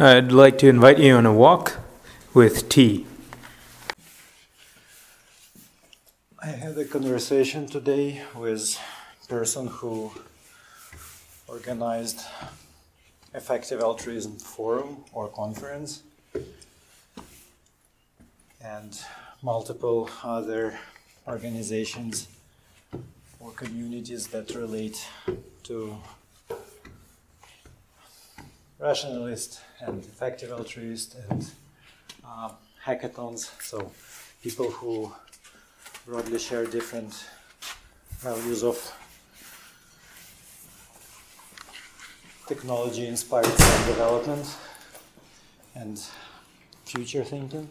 I'd like to invite you on a walk with tea. I had a conversation today with a person who organized effective altruism forum or conference and multiple other organizations or communities that relate to rationalist and effective altruist and uh, hackathons. So people who broadly share different values of technology inspired self development and future thinking.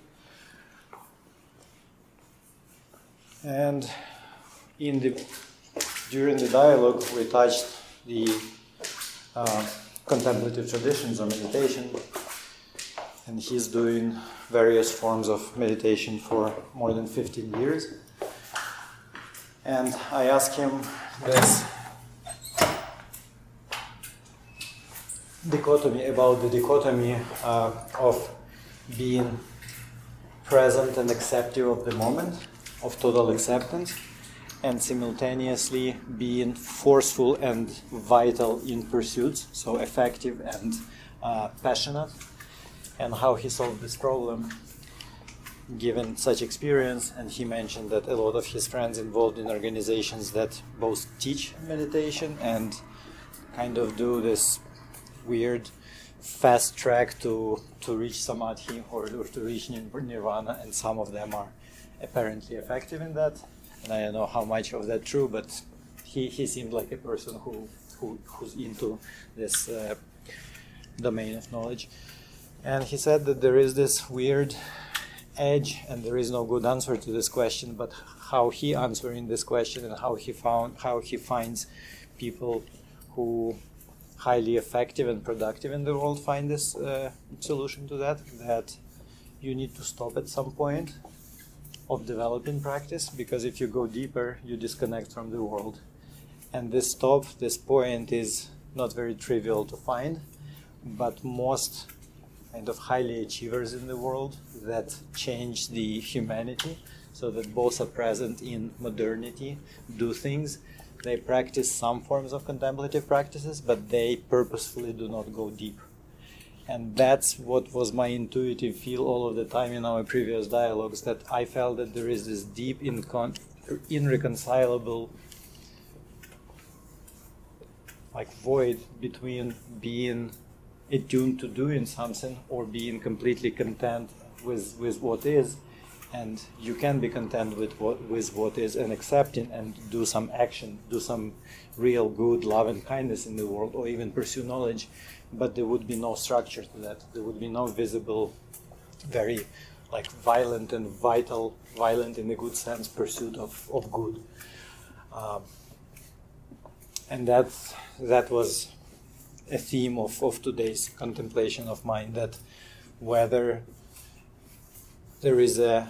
And in the during the dialogue, we touched the uh, contemplative traditions or meditation, and he's doing various forms of meditation for more than 15 years. And I asked him this dichotomy about the dichotomy uh, of being present and acceptive of the moment, of total acceptance, and simultaneously being forceful and vital in pursuits, so effective and uh, passionate, and how he solved this problem given such experience. And he mentioned that a lot of his friends involved in organizations that both teach meditation and kind of do this weird fast track to, to reach samadhi or, or to reach nirvana, and some of them are apparently effective in that and I don't know how much of that true, but he, he seemed like a person who, who who's into this uh, domain of knowledge. And he said that there is this weird edge, and there is no good answer to this question, but how he answering this question and how he found how he finds people who highly effective and productive in the world find this uh, solution to that that you need to stop at some point of developing practice because if you go deeper, you disconnect from the world. And this stop, this point is not very trivial to find, but most kind of highly achievers in the world that change the humanity so that both are present in modernity, do things. They practice some forms of contemplative practices, but they purposefully do not go deep and that's what was my intuitive feel all of the time in our previous dialogues that I felt that there is this deep, incon- irreconcilable like void between being attuned to doing something or being completely content with, with what is. And you can be content with what with what is and accepting and do some action do some real good love and kindness in the world or even pursue knowledge but there would be no structure to that. There would be no visible, very like violent and vital, violent in the good sense, pursuit of, of good. Um, and that, that was a theme of, of today's contemplation of mine that whether there is a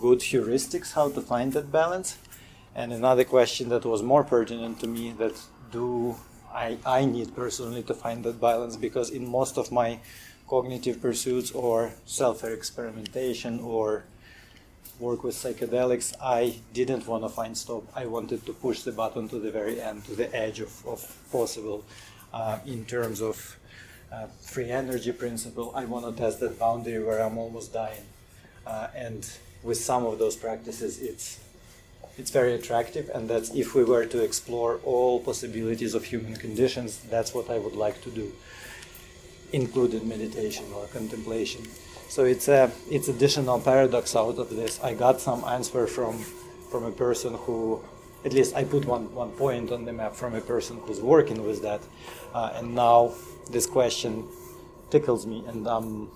good heuristics how to find that balance and another question that was more pertinent to me that do I, I need personally to find that balance because in most of my cognitive pursuits or self experimentation or work with psychedelics, I didn't want to find stop. I wanted to push the button to the very end, to the edge of, of possible uh, in terms of uh, free energy principle. I want to test that boundary where I'm almost dying. Uh, and with some of those practices, it's it's very attractive, and that's if we were to explore all possibilities of human conditions, that's what I would like to do, including meditation or contemplation. So it's a it's additional paradox out of this. I got some answer from from a person who, at least I put one one point on the map from a person who's working with that, uh, and now this question tickles me, and I'm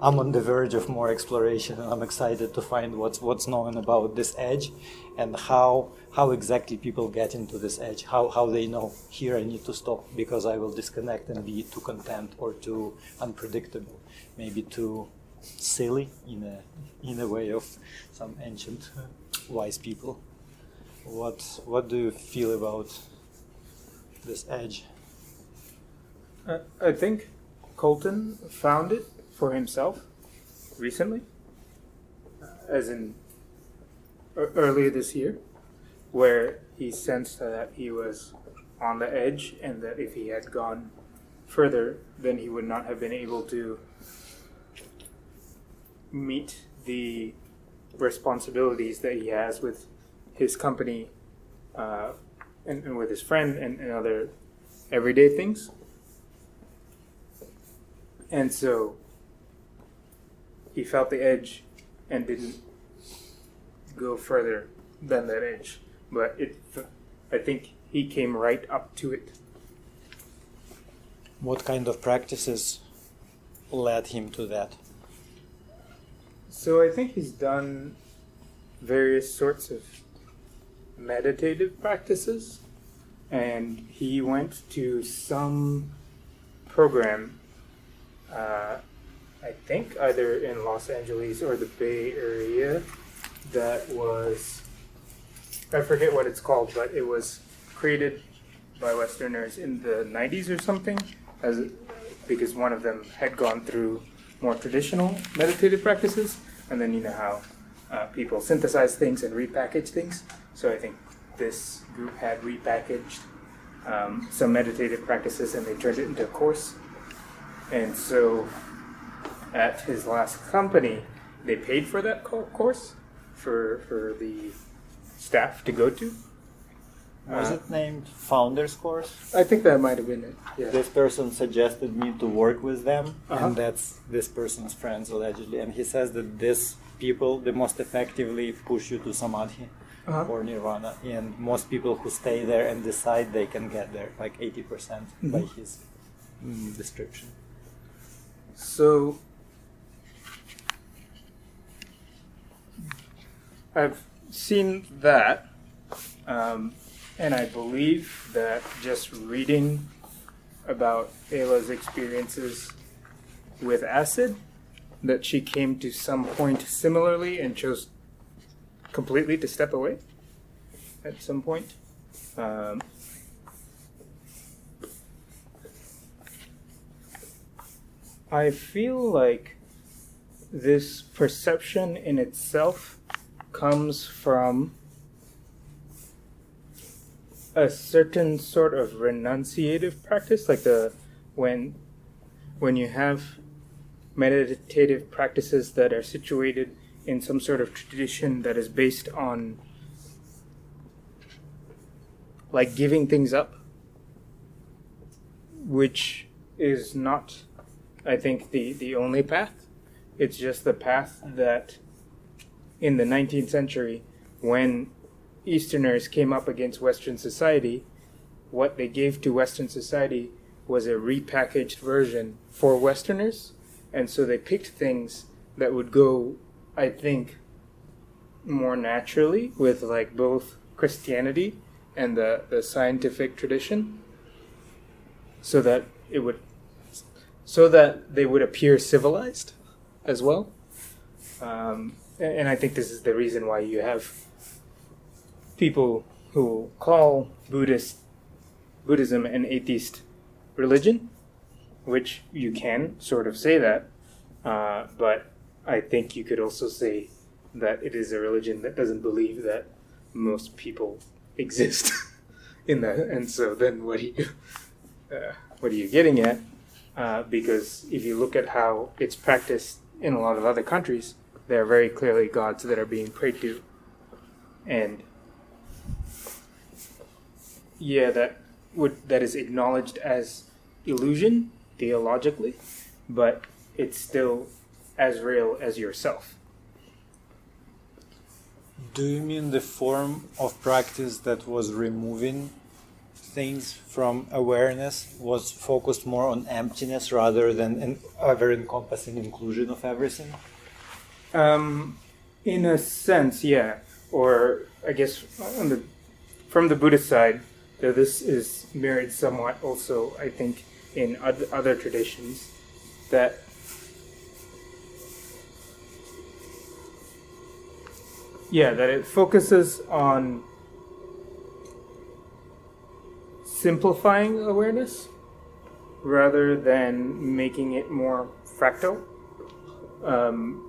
I'm on the verge of more exploration, and I'm excited to find what's what's known about this edge, and how how exactly people get into this edge. How how they know here I need to stop because I will disconnect and be too content or too unpredictable, maybe too silly in a in a way of some ancient wise people. What what do you feel about this edge? Uh, I think Colton found it for himself? Recently, uh, as in earlier this year, where he sensed that he was on the edge and that if he had gone further, then he would not have been able to meet the responsibilities that he has with his company uh, and, and with his friend and, and other everyday things. And so he felt the edge and didn't go further than that edge. But it, I think he came right up to it. What kind of practices led him to that? So I think he's done various sorts of meditative practices, and he went to some program. Uh, I think either in Los Angeles or the Bay Area that was I forget what it's called, but it was created by Westerners in the 90s or something, as because one of them had gone through more traditional meditative practices, and then you know how uh, people synthesize things and repackage things. So I think this group had repackaged um, some meditative practices and they turned it into a course. And so at his last company, they paid for that co- course for for the staff to go to. Was Uh, it named Founders Course? I think that might have been it. Yeah. This person suggested me to work with them, Uh-huh. and that's this person's friends allegedly. And he says that this people they most effectively push you to samadhi Uh-huh. or nirvana, and most people who stay there and decide they can get there, like eighty percent by Mhm. his mm, description. So I've seen that, um, and I believe that just reading about Ayla's experiences with acid, that she came to some point similarly and chose completely to step away at some point. Um, I feel like this perception in itself comes from a certain sort of renunciative practice like the when when you have meditative practices that are situated in some sort of tradition that is based on like giving things up which is not I think the the only path. It's just the path that in the 19th century when Easterners came up against Western society, what they gave to Western society was a repackaged version for Westerners, and so they picked things that would go, I think, more naturally with like both Christianity and the, the scientific tradition, so that it would so that they would appear civilized as well. Um, and, I think this is the reason why you have people who call Buddhist Buddhism an atheist religion, which you can sort of say that, uh, but I think you could also say that it is a religion that doesn't believe that most people exist in that. And so then what are you, uh, what are you getting at? Uh, because if you look at how it's practiced in a lot of other countries, there are very clearly gods that are being prayed to. And yeah, that would that is acknowledged as illusion theologically, but it's still as real as yourself. Do you mean the form of practice that was removing things from awareness was focused more on emptiness rather than an ever encompassing inclusion of everything? Um, in a sense, yeah. Or I guess the from the Buddhist side, though this is mirrored somewhat also, I think, in other traditions, that yeah, that it focuses on simplifying awareness rather than making it more fractal. Um,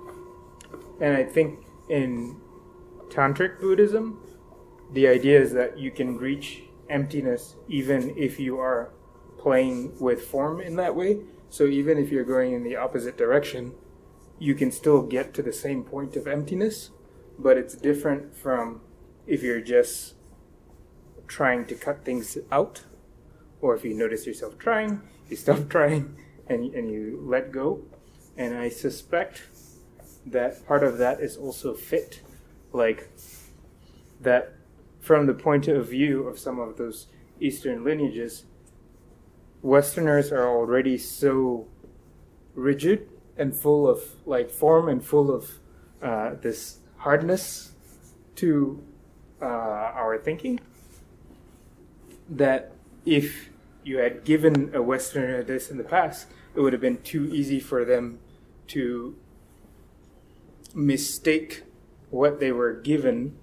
and I think in Tantric Buddhism, the idea is that you can reach emptiness even if you are playing with form in that way. So even if you're going in the opposite direction, you can still get to the same point of emptiness, but it's different from if you're just trying to cut things out, or if you notice yourself trying, you stop trying and, and you let go. And I suspect that part of that is also fit, like that from the point of view of some of those Eastern lineages, Westerners are already so rigid and full of like form and full of uh, this hardness to uh, our thinking that if you had given a Westerner this in the past, it would have been too easy for them to mistake what they were given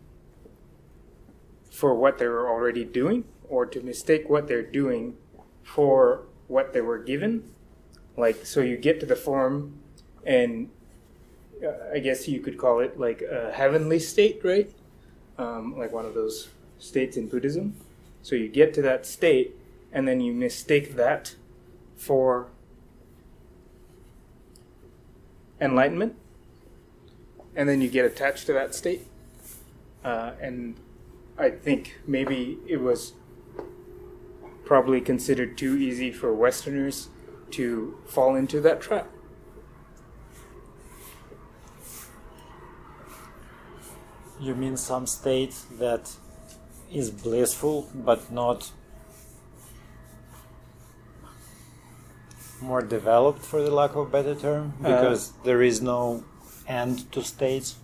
for what they were already doing, or to mistake what they're doing for what they were given. Like, so you get to the form, and uh, I guess you could call it like a heavenly state, right? Um, like one of those states in Buddhism. So you get to that state, and then you mistake that for enlightenment, and then you get attached to that state. Uh, and I think maybe it was probably considered too easy for Westerners to fall into that trap. You mean some state that is blissful but not more developed for the lack of a better term Uh, because there is no end to states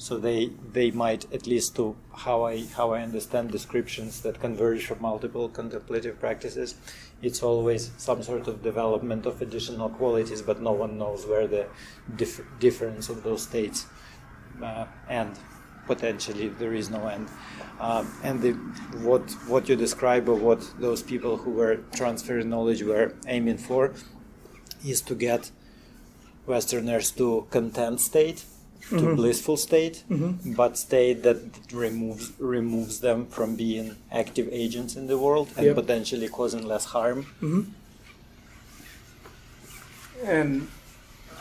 so they they might at least to how i how i understand descriptions that converge from multiple contemplative practices it's always some sort of development of additional qualities but no one knows where the dif- difference of those states uh, end. Potentially there is no end. Um, and the, what what you describe or what those people who were transferring knowledge were aiming for is to get Westerners to content state, to mm-hmm. blissful state, mm-hmm. but state that removes removes them from being active agents in the world and Yep. potentially causing less harm. Mm-hmm. And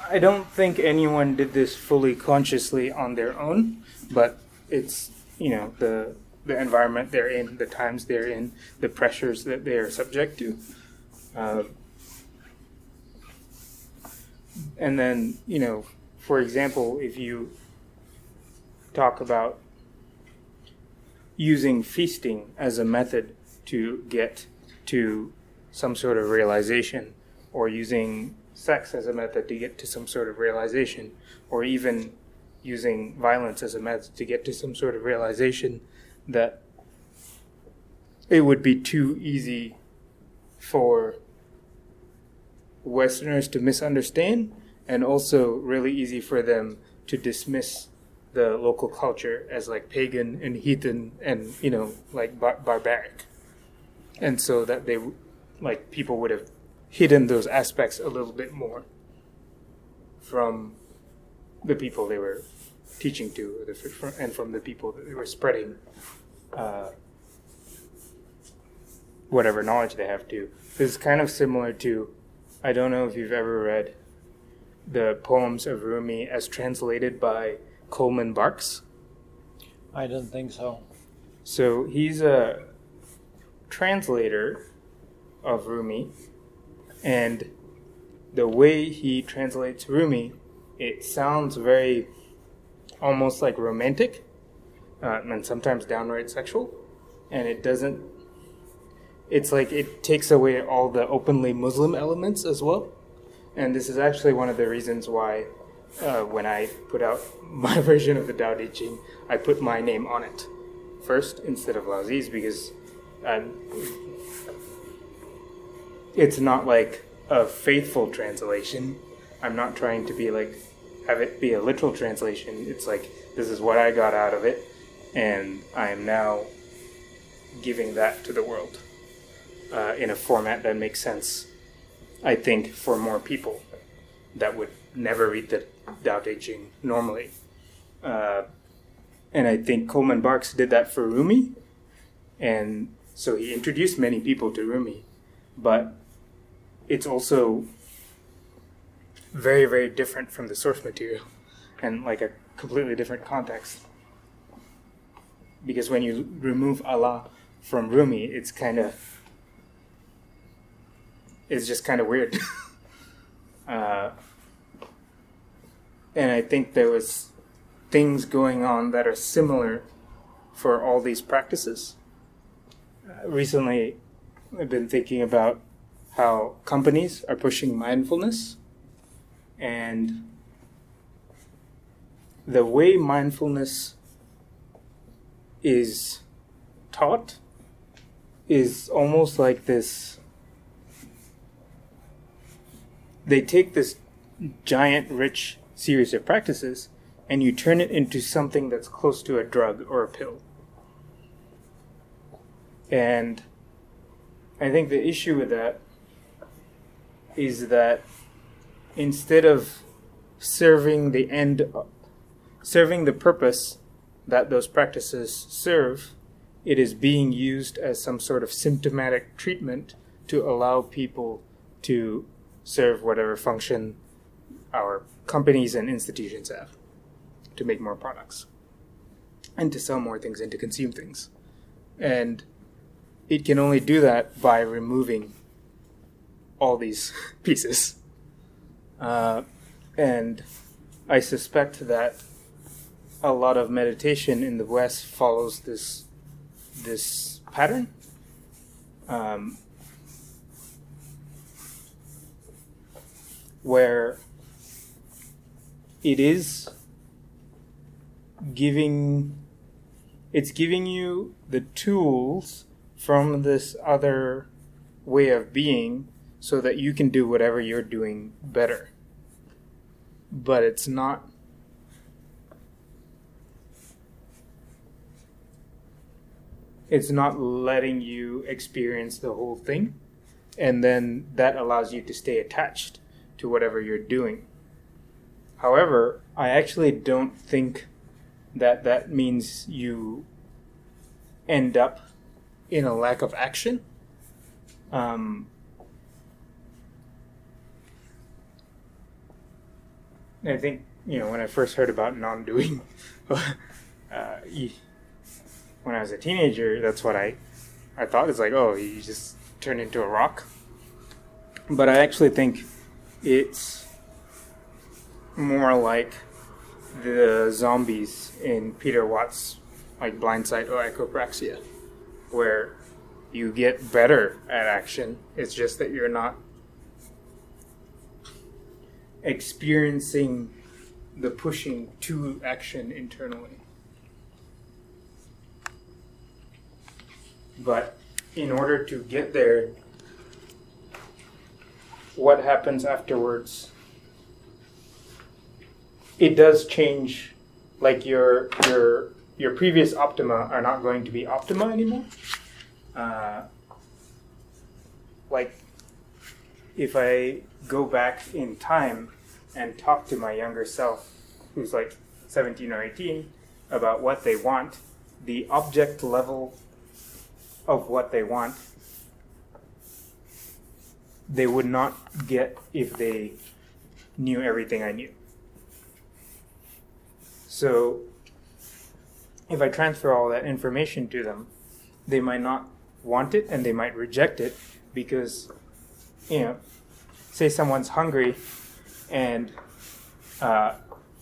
I don't think anyone did this fully consciously on their own, but it's, you know, the the environment they're in, the times they're in, the pressures that they are subject to. Uh, and then, you know, for example, if you talk about using feasting as a method to get to some sort of realization, or using sex as a method to get to some sort of realization, or even using violence as a method to get to some sort of realization, that it would be too easy for Westerners to misunderstand, and also really easy for them to dismiss the local culture as like pagan and heathen and you know like bar- barbaric, and so that they like people would have hidden those aspects a little bit more from the people they were teaching to, and from the people that they were spreading uh, whatever knowledge they have to. This is kind of similar to, I don't know if you've ever read the poems of Rumi as translated by Coleman Barks. I don't think so. So he's a translator of Rumi, and the way he translates Rumi, it sounds very almost like romantic, uh, and sometimes downright sexual, and it doesn't. It's like it takes away all the openly Muslim elements as well, and this is actually one of the reasons why. Uh, when I put out my version of the Tao Te Ching, I put my name on it first instead of Laozi's because um, it's not like a faithful translation. I'm not trying to be like have it be a literal translation. It's like this is what I got out of it, and I am now giving that to the world uh, in a format that makes sense I think, for more people that would never read the Tao Te Ching normally. Uh, and I think Coleman Barks did that for Rumi. And so he introduced many people to Rumi. But it's also very, very different from the source material and like a completely different context. Because when you remove Allah from Rumi, it's kind of it's just kind of weird. uh, and I think there was things going on that are similar for all these practices. Uh, recently, I've been thinking about how companies are pushing mindfulness and the way mindfulness is taught is almost like this they take this giant rich series of practices and you turn it into something that's close to a drug or a pill. And i think the issue with that is that instead of serving the end serving the purpose that those practices serve it is being used as some sort of symptomatic treatment to allow people to serve whatever function our companies and institutions have to make more products and to sell more things and to consume things. And it can only do that by removing all these pieces. Uh, and I suspect that a lot of meditation in the West follows this this pattern. Um, where it is giving it's giving you the tools from this other way of being so that you can do whatever you're doing better. But it's not it's not letting you experience the whole thing and then that allows you to stay attached to whatever you're doing however i actually don't think that that means you end up in a lack of action um, I think you know when I first heard about non-doing, uh, when I was a teenager, that's what I I thought. It's like, oh, you just turn into a rock. But I actually think it's more like the zombies in Peter Watts' like blindsight or echopraxia, where you get better at action. It's just that you're not experiencing the pushing to action internally. But in order to get there, what happens afterwards? It does change. Like your your your previous optima are not going to be optima anymore. Uh, like if I go back in time and talk to my younger self, who's like 17 or 18, about what they want, the object level of what they want, they would not get if they knew everything I knew. So, if I transfer all that information to them, they might not want it and they might reject it because, you know, say someone's hungry and uh,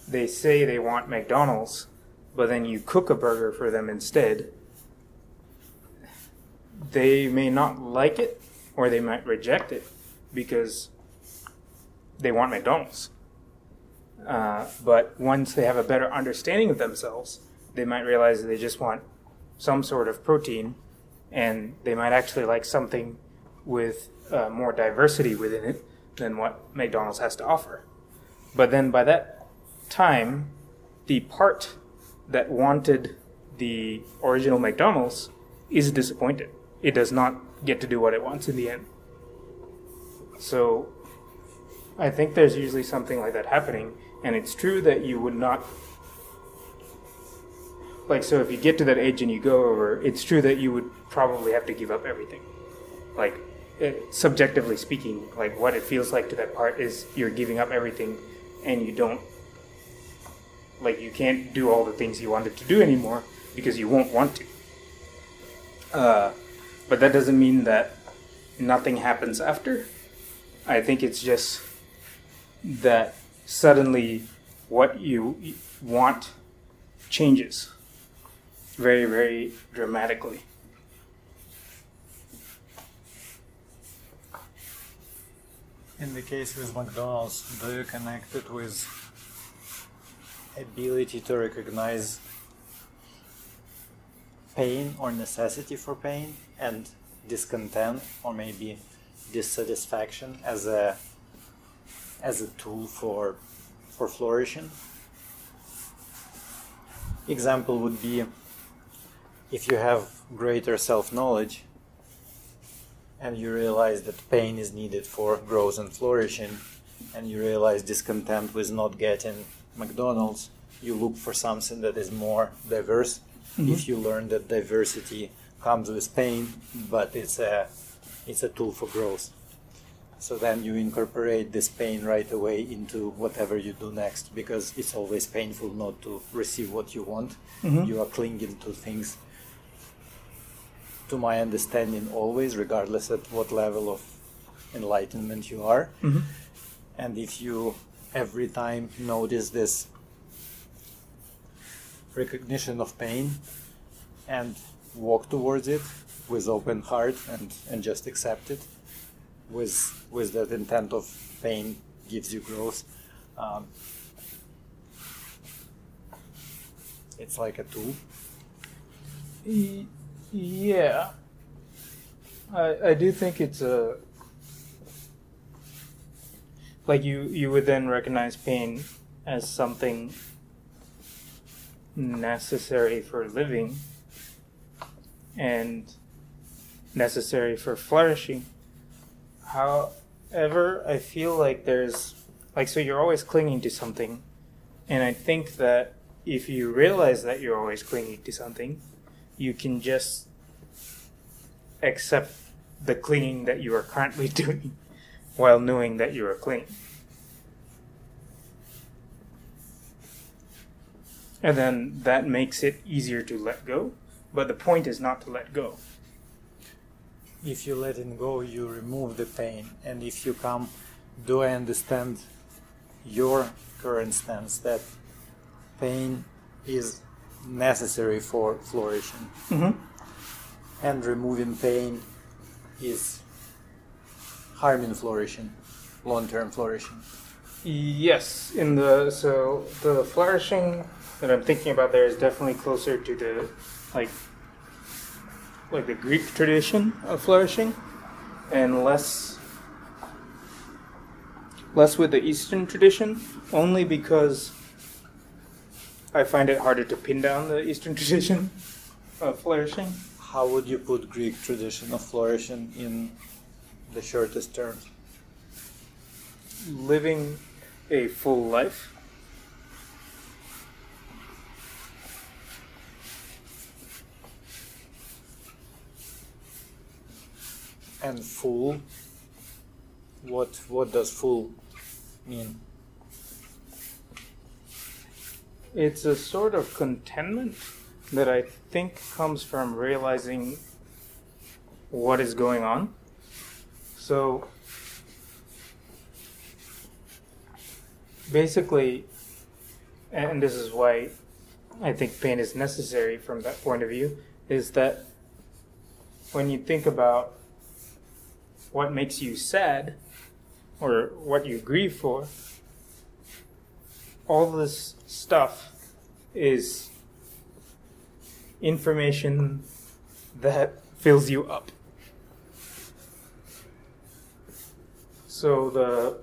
they say they want McDonald's, but then you cook a burger for them instead, they may not like it or they might reject it because they want McDonald's. Uh, but once they have a better understanding of themselves, they might realize that they just want some sort of protein and they might actually like something with uh, more diversity within it than what McDonald's has to offer. But then by that time, the part that wanted the original McDonald's is disappointed. It does not get to do what it wants in the end. So I think there's usually something like that happening, and it's true that you would not. Like, so if you get to that age and you go over, it's true that you would probably have to give up everything. Like, it, subjectively speaking, like what it feels like to that part is you're giving up everything and you don't. Like, you can't do all the things you wanted to do anymore because you won't want to. Uh, but that doesn't mean that nothing happens after. I think it's just that suddenly what you want changes very, very dramatically. In the case with McDonald's, do you connect it with ability to recognize pain or necessity for pain and discontent or maybe dissatisfaction as a as a tool for for flourishing example would be if you have greater self-knowledge and you realize that pain is needed for growth and flourishing and you realize discontent with not getting mcdonald's you look for something that is more diverse mm-hmm. if you learn that diversity comes with pain, but it's a it's a tool for growth. So then you incorporate this pain right away into whatever you do next because it's always painful not to receive what you want. Mm-hmm. You are clinging to things to my understanding always regardless at what level of enlightenment you are. Mm-hmm. And if you every time notice this recognition of pain and walk towards it with open heart and, and just accept it with with that intent of pain gives you growth. Um, it's like a tool. Yeah. I, I do think it's a like you you would then recognize pain as something necessary for living. And necessary for flourishing. However, I feel like there's like so you're always clinging to something, and I think that if you realize that you're always clinging to something, you can just accept the clinging that you are currently doing while knowing that you are clinging. And then that makes it easier to let go but the point is not to let go. If you let it go, you remove the pain. And if you come, do I understand your current stance that pain is necessary for flourishing? Mm-hmm. And removing pain is harming flourishing, long term flourishing. Yes, in the so the flourishing that I'm thinking about there is definitely closer to the like like the Greek tradition of flourishing, and less less with the Eastern tradition, only because I find it harder to pin down the Eastern tradition of flourishing. How would you put Greek tradition of flourishing in the shortest terms? Living a full life and full what what does full mean? It's a sort of contentment that i think comes from realizing what is going on. So basically and this is why i think pain is necessary from that point of view is that when you think about what makes you sad or what you grieve for, all this stuff is information that fills you up. So the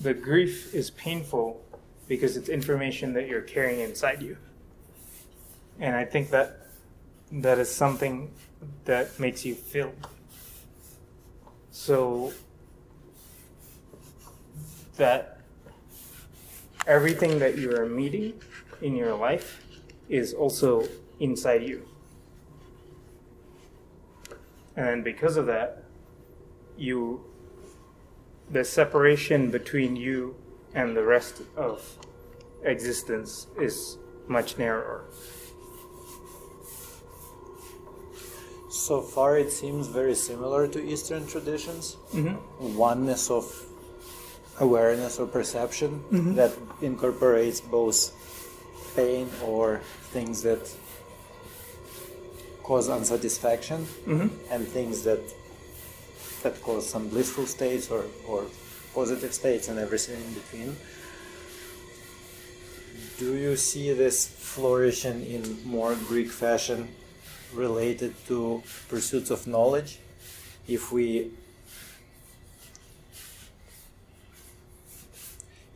the grief is painful because it's information that you're carrying inside you. And I think that that is something that makes you feel. So that everything that you are meeting in your life is also inside you. And because of that, you the separation between you and the rest of existence is much narrower. So far, it seems very similar to Eastern traditions. Mm-hmm. Oneness of awareness or perception Mhm. that incorporates both pain or things that cause unsatisfaction Mm-hmm. and things that that cause some blissful states or, or positive states and everything in between. Do you see this flourishing in more Greek fashion related to pursuits of knowledge? If we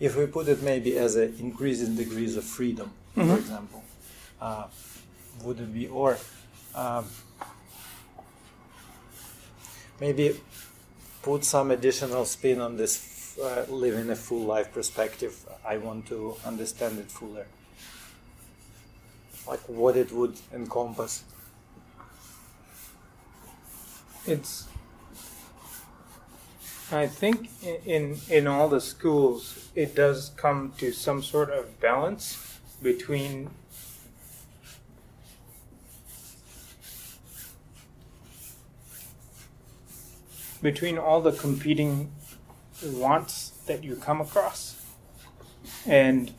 if we put it maybe as an increase in degrees of freedom, for Mhm. example, uh, would it be or um, maybe put some additional spin on this uh, living a full life perspective? I want to understand it fuller, like what it would encompass. It's. I think in in all the schools, it does come to some sort of balance between between all the competing wants that you come across and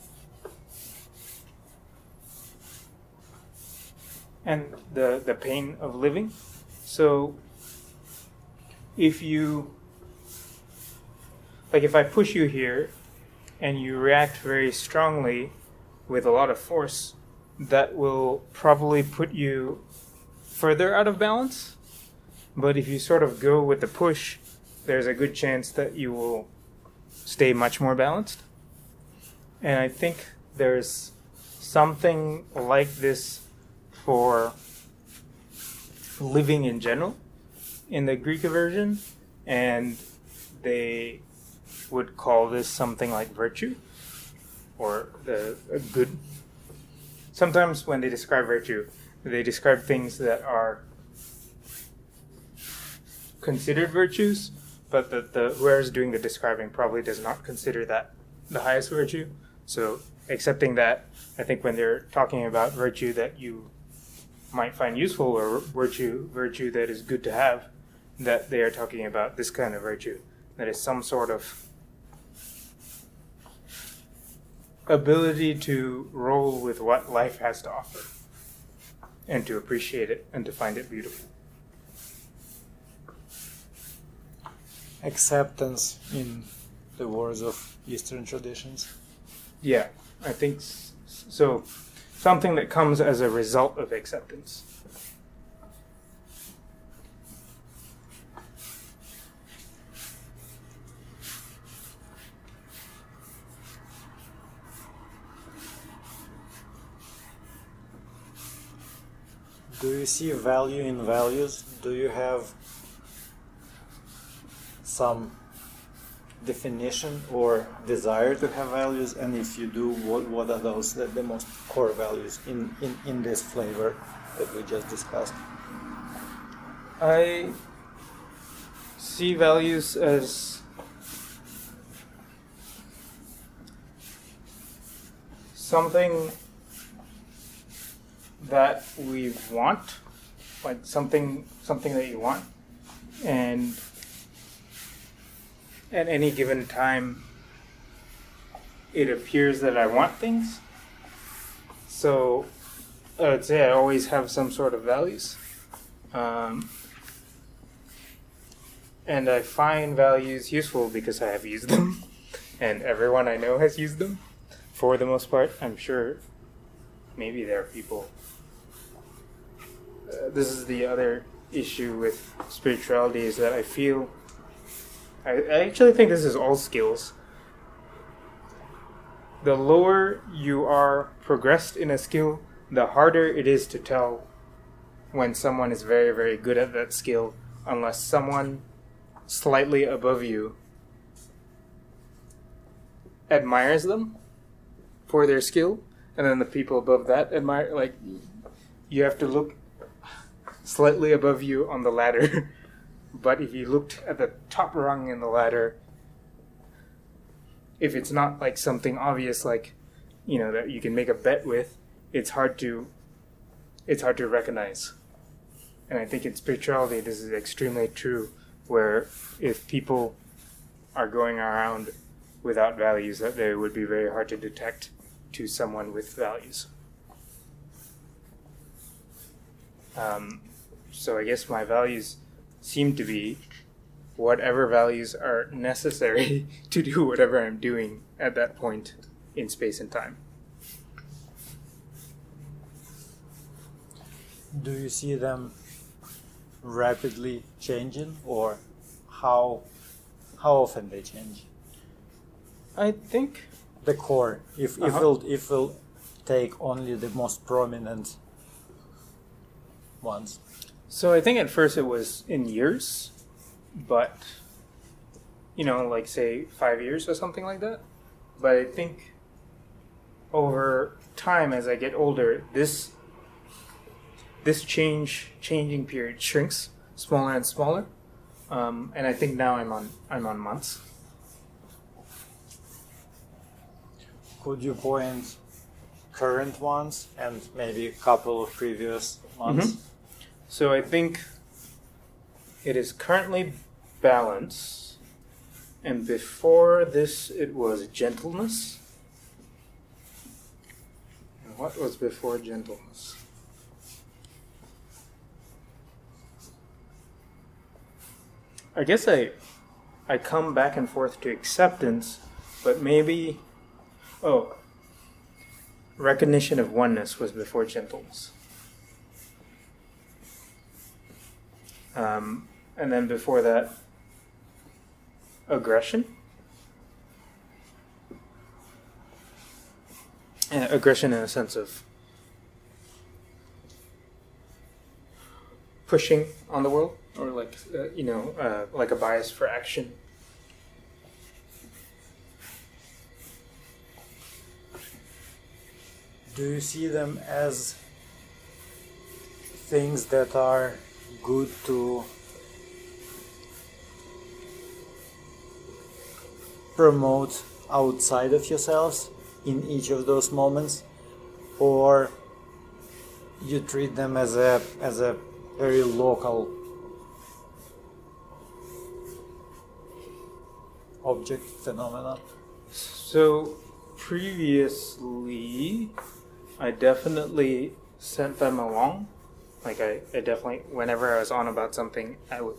and the the pain of living so if you like if I push you here and you react very strongly with a lot of force, that will probably put you further out of balance. But if you sort of go with the push, there's a good chance that you will stay much more balanced. And I think there's something like this for living in general in the Greek version, and they would call this something like virtue or the good. Sometimes when they describe virtue, they describe things that are considered virtues, but the, the whoever's doing the describing probably does not consider that the highest virtue. So accepting that, I think when they're talking about virtue that you might find useful or virtue virtue that is good to have, that they are talking about this kind of virtue that is some sort of ability to roll with what life has to offer and to appreciate it and to find it beautiful. Acceptance in the words of Eastern traditions. Yeah, I think so. Something that comes as a result of acceptance. Do you see value in values? Do you have some definition or desire to have values? And if you do, what, what are those the, the most core values in, in, in this flavor that we just discussed? I see values as something that we want, like something something that you want, and at any given time, it appears that I want things. So, I would say I always have some sort of values. Um, and I find values useful because I have used them, and everyone I know has used them. For the most part, I'm sure. Maybe there are people. This is the other issue with spirituality is that I feel. I, I actually think this is all skills. The lower you are progressed in a skill, the harder it is to tell when someone is very, very good at that skill unless someone slightly above you admires them for their skill, and then the people above that admire. Like, you have to look slightly above you on the ladder. but if you looked at the top rung in the ladder, if it's not like something obvious, like you know that you can make a bet with, it's hard to it's hard to recognize. And I think in spirituality, this is extremely true. Where if people are going around without values, that they would be very hard to detect to someone with values. Um, so I guess my values seem to be whatever values are necessary to do whatever I'm doing at that point in space and time. Do you see them rapidly changing or how how often they change? I think the core if uh-huh. if we'll if we'll take only the most prominent ones. So I think at first it was in years, but you know, like say five years or something like that. But I think over time, as I get older, this this change changing period shrinks smaller and smaller, um, and I think now I'm on I'm on months. Could you point current ones and maybe a couple of previous months? Mm-hmm. So I think it is currently balance, and before this it was gentleness. And what was before gentleness? I guess I I come back and forth to acceptance, but maybe oh recognition of oneness was before gentleness. Um, and then before that, aggression. Aggression in a sense of pushing on the world, or like uh, you know, uh, like a bias for action. Do you see them as things that are good to promote outside of yourselves in each of those moments or you treat them as a as a very local object phenomenon? So previously i definitely sent them along like I, I definitely, whenever I was on about something, I would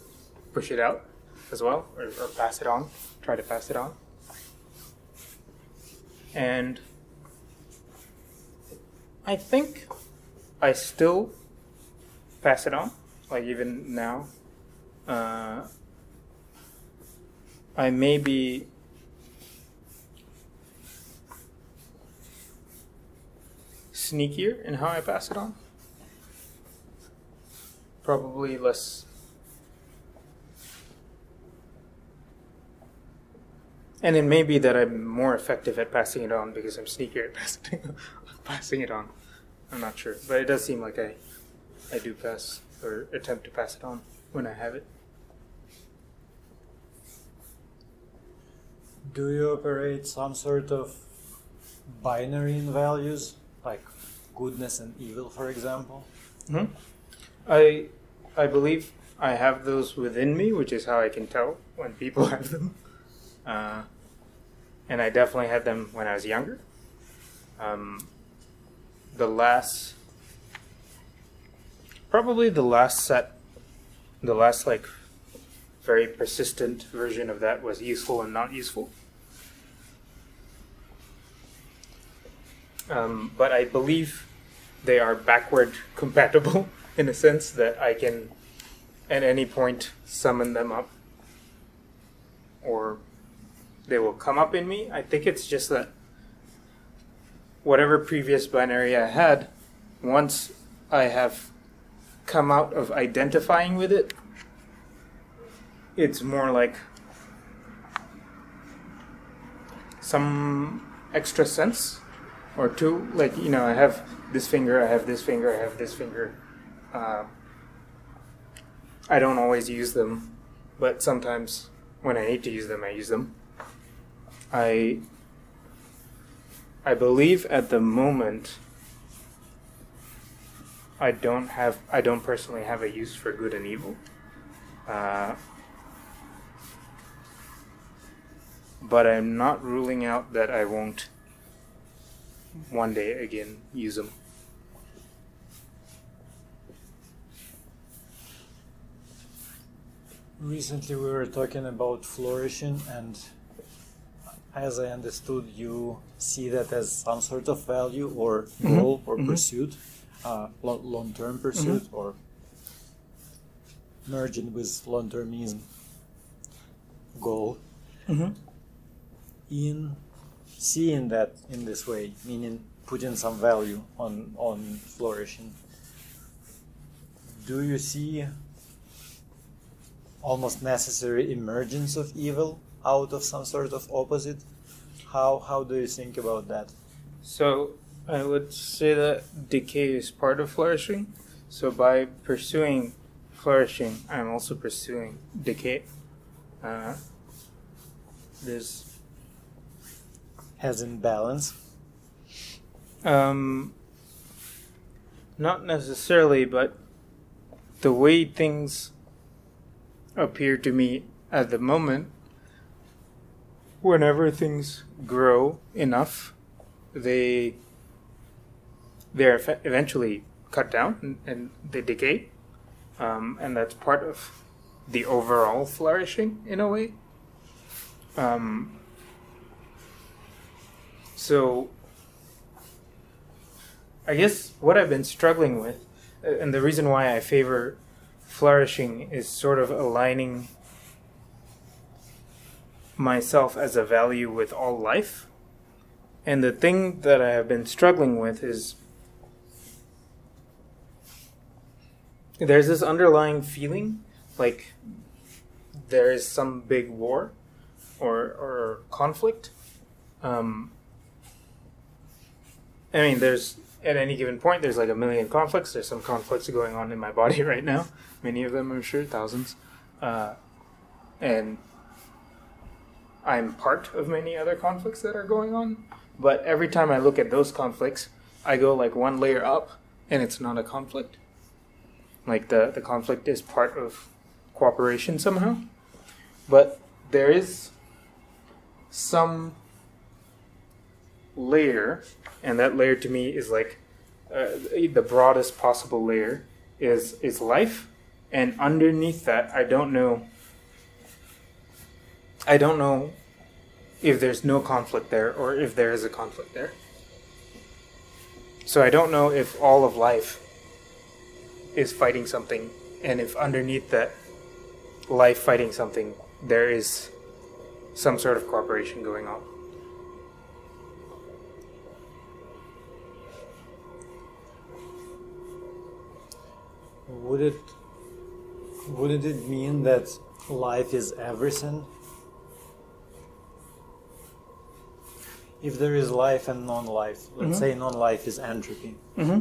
push it out as well, or, or pass it on, try to pass it on. And I think I still pass it on, like even now. Uh, I may be sneakier in how I pass it on probably less. And it may be that I'm more effective at passing it on because I'm sneakier at passing, passing it on. I'm not sure, but it does seem like I, I do pass or attempt to pass it on when I have it. Do you operate some sort of binary in values, like goodness and evil, for example? hmm I I believe I have those within me, which is how I can tell when people have them. Uh, and I definitely had them when I was younger. Um, the last, probably the last set, the last like very persistent version of that was useful and not useful. Um, but I believe they are backward compatible in a sense that I can at any point summon them up or they will come up in me. I think it's just that whatever previous binary I had, once I have come out of identifying with it. It's more like some extra sense or two. Like, you know, I have this finger, I have this finger, I have this finger. Uh, I don't always use them, but sometimes when I need to use them, I use them. I I believe at the moment I don't have I don't personally have a use for good and evil. Uh, but I'm not ruling out that I won't one day again use them. Recently, we were talking about flourishing, and as I understood, you see that as some sort of value or Mhm. goal or Mhm. pursuit, uh, long term pursuit, or merging with long termism goal. Mm-hmm. In seeing that in this way, meaning putting some value on on flourishing, do you see almost necessary emergence of evil out of some sort of opposite? How how do you think about that? So I would say that decay is part of flourishing. So by pursuing flourishing, I'm also pursuing decay. Uh, there's As in balance. um, not necessarily, but the way things appear to me at the moment, whenever things grow enough, they they're eventually cut down and, and they decay, um, and that's part of the overall flourishing in a way. Um, so I guess what I've been struggling with, uh, and the reason why I favor flourishing is sort of aligning myself as a value with all life. And the thing that I have been struggling with is there's this underlying feeling like there is some big war or, or conflict. Um, I mean, there's at any given point, there's like a million conflicts. There's some conflicts going on in my body right now. Many of them, I'm sure, thousands. Uh, and I'm part of many other conflicts that are going on. But every time I look at those conflicts, I go like one layer up, and it's not a conflict. Like the, the conflict is part of cooperation somehow. But there is some layer, and that layer to me is like uh, the broadest possible layer is is life, and underneath that, I don't know. I don't know if there's no conflict there or if there is a conflict there. So I don't know if all of life is fighting something, and if underneath that life fighting something, there is some sort of cooperation going on. Would it wouldn't it mean that life is everything? If there is life and non-life, let's Mhm. say non-life is entropy, Mm-hmm.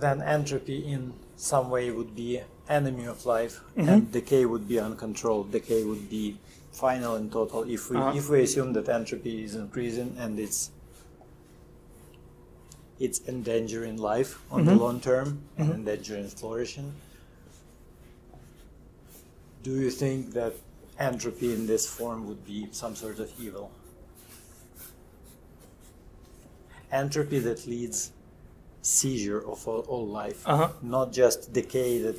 then entropy in some way would be enemy of life, Mhm. and decay would be uncontrolled. Decay would be final and total. If we Uh-huh. if we assume that entropy is increasing and it's it's endangering life on the Mhm. long term and Mhm. endangering flourishing. Do you think that entropy in this form would be some sort of evil? Entropy that leads seizure of all, all life, Uh-huh. not just decay that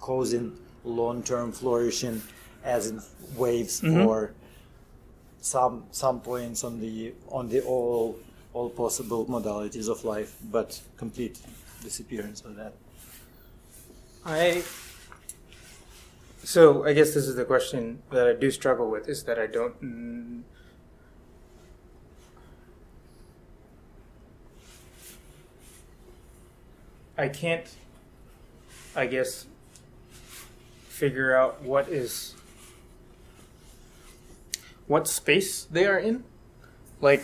causing long-term flourishing, as in waves Mhm. or some some points on the on the all all possible modalities of life, but complete disappearance of that. I so I guess this is the question that I do struggle with is that I don't mm, I can't, I guess, figure out what is what space they are in. Like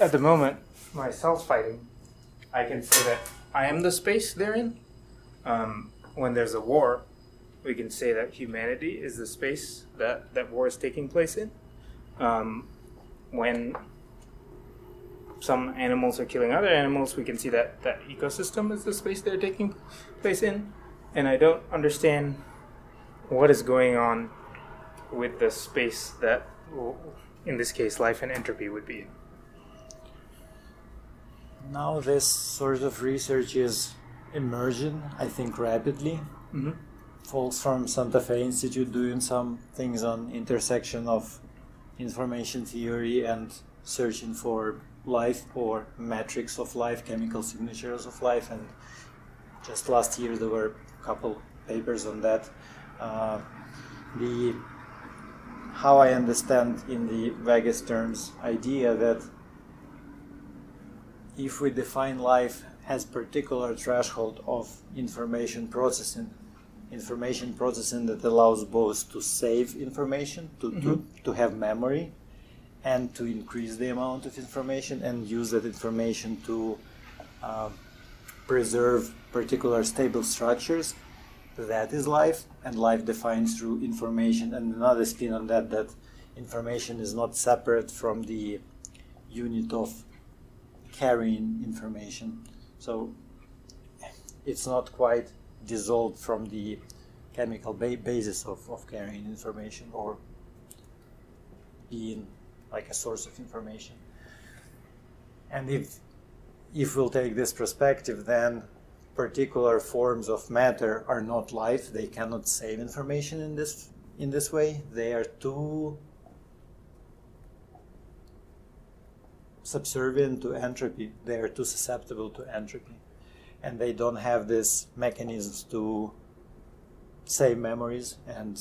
at the moment, myself fighting, I can say that I am the space they're in. Um, when there's a war, we can say that humanity is the space that that war is taking place in. Um, when some animals are killing other animals, we can see that that ecosystem is the space they're taking place in. And I don't understand what is going on with the space that, in this case, life and entropy would be in. Now, this sort of research is emerging, I think, rapidly. Mm-hmm. Folks from Santa Fe Institute doing some things on intersection of information theory and searching for life or metrics of life, chemical signatures of life, and just last year there were a couple papers on that. Uh, the how I understand in the vaguest terms idea that if we define life as particular threshold of information processing, information processing that allows both to save information, to, mm-hmm. to, to have memory, and to increase the amount of information and use that information to uh, preserve particular stable structures. That is life, and life defined through information. And another spin on that that information is not separate from the unit of carrying information. So it's not quite dissolved from the chemical ba- basis of, of carrying information or being like a source of information. And if if we'll take this perspective, then particular forms of matter are not life. They cannot save information in this in this way. They are too subservient to entropy. They are too susceptible to entropy, and they don't have these mechanisms to save memories and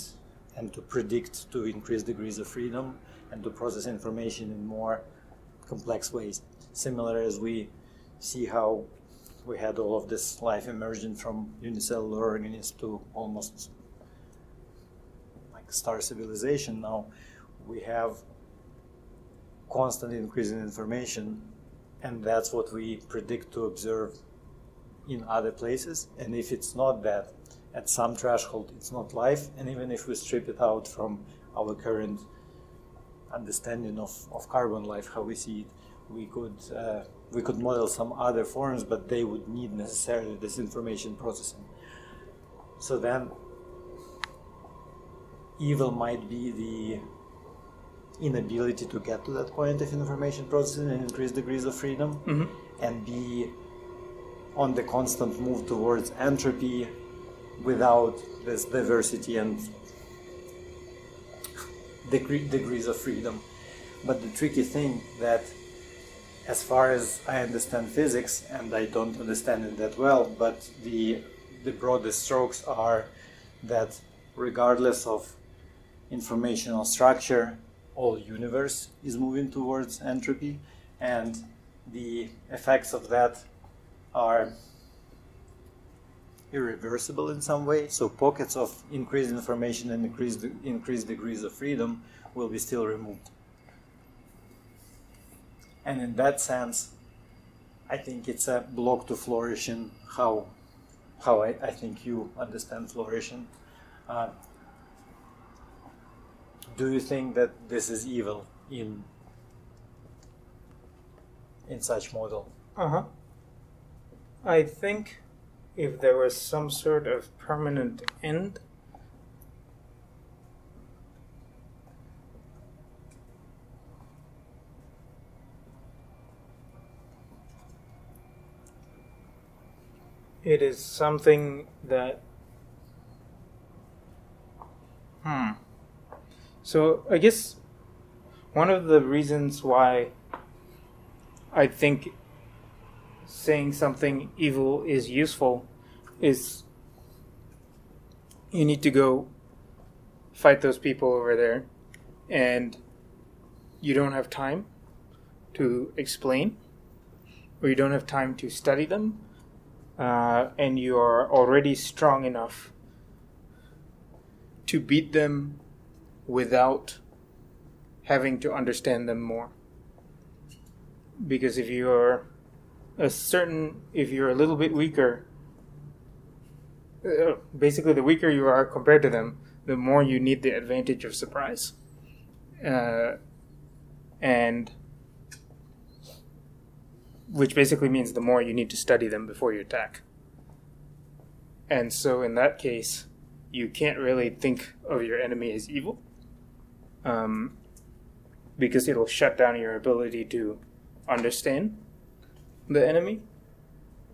and to predict to increase degrees of freedom and to process information in more complex ways. Similar as we see how we had all of this life emerging from unicellular organisms to almost like star civilization now we have constant increase in information and that's what we predict to observe in other places and if it's not that at some threshold it's not life and even if we strip it out from our current understanding of, of carbon life, how we see it, we could uh, we could model some other forms, but they would need necessarily this information processing. So then, evil might be the inability to get to that point of information processing and increase degrees of freedom, mm-hmm. and be on the constant move towards entropy without this diversity and degree, degrees of freedom. But the tricky thing that, as far as I understand physics, and I don't understand it that well, but the the broadest strokes are that regardless of informational structure, all universe is moving towards entropy, and the effects of that are irreversible in some way. So pockets of increased information and increased increased degrees of freedom will be still removed. And in that sense, I think it's a block to flourishing. How how I, I think you understand flourishing. Uh, do you think that this is evil in in such model? Uh huh. I think if there was some sort of permanent end it is something that hmm so i guess one of the reasons why i think saying something evil is useful is you need to go fight those people over there and you don't have time to explain or you don't have time to study them uh, and you are already strong enough to beat them without having to understand them more. Because if you're a certain, if you're a little bit weaker, uh, basically the weaker you are compared to them, the more you need the advantage of surprise. Uh, and which basically means the more you need to study them before you attack. And so in that case, you can't really think of your enemy as evil. Um, because it'll shut down your ability to understand the enemy.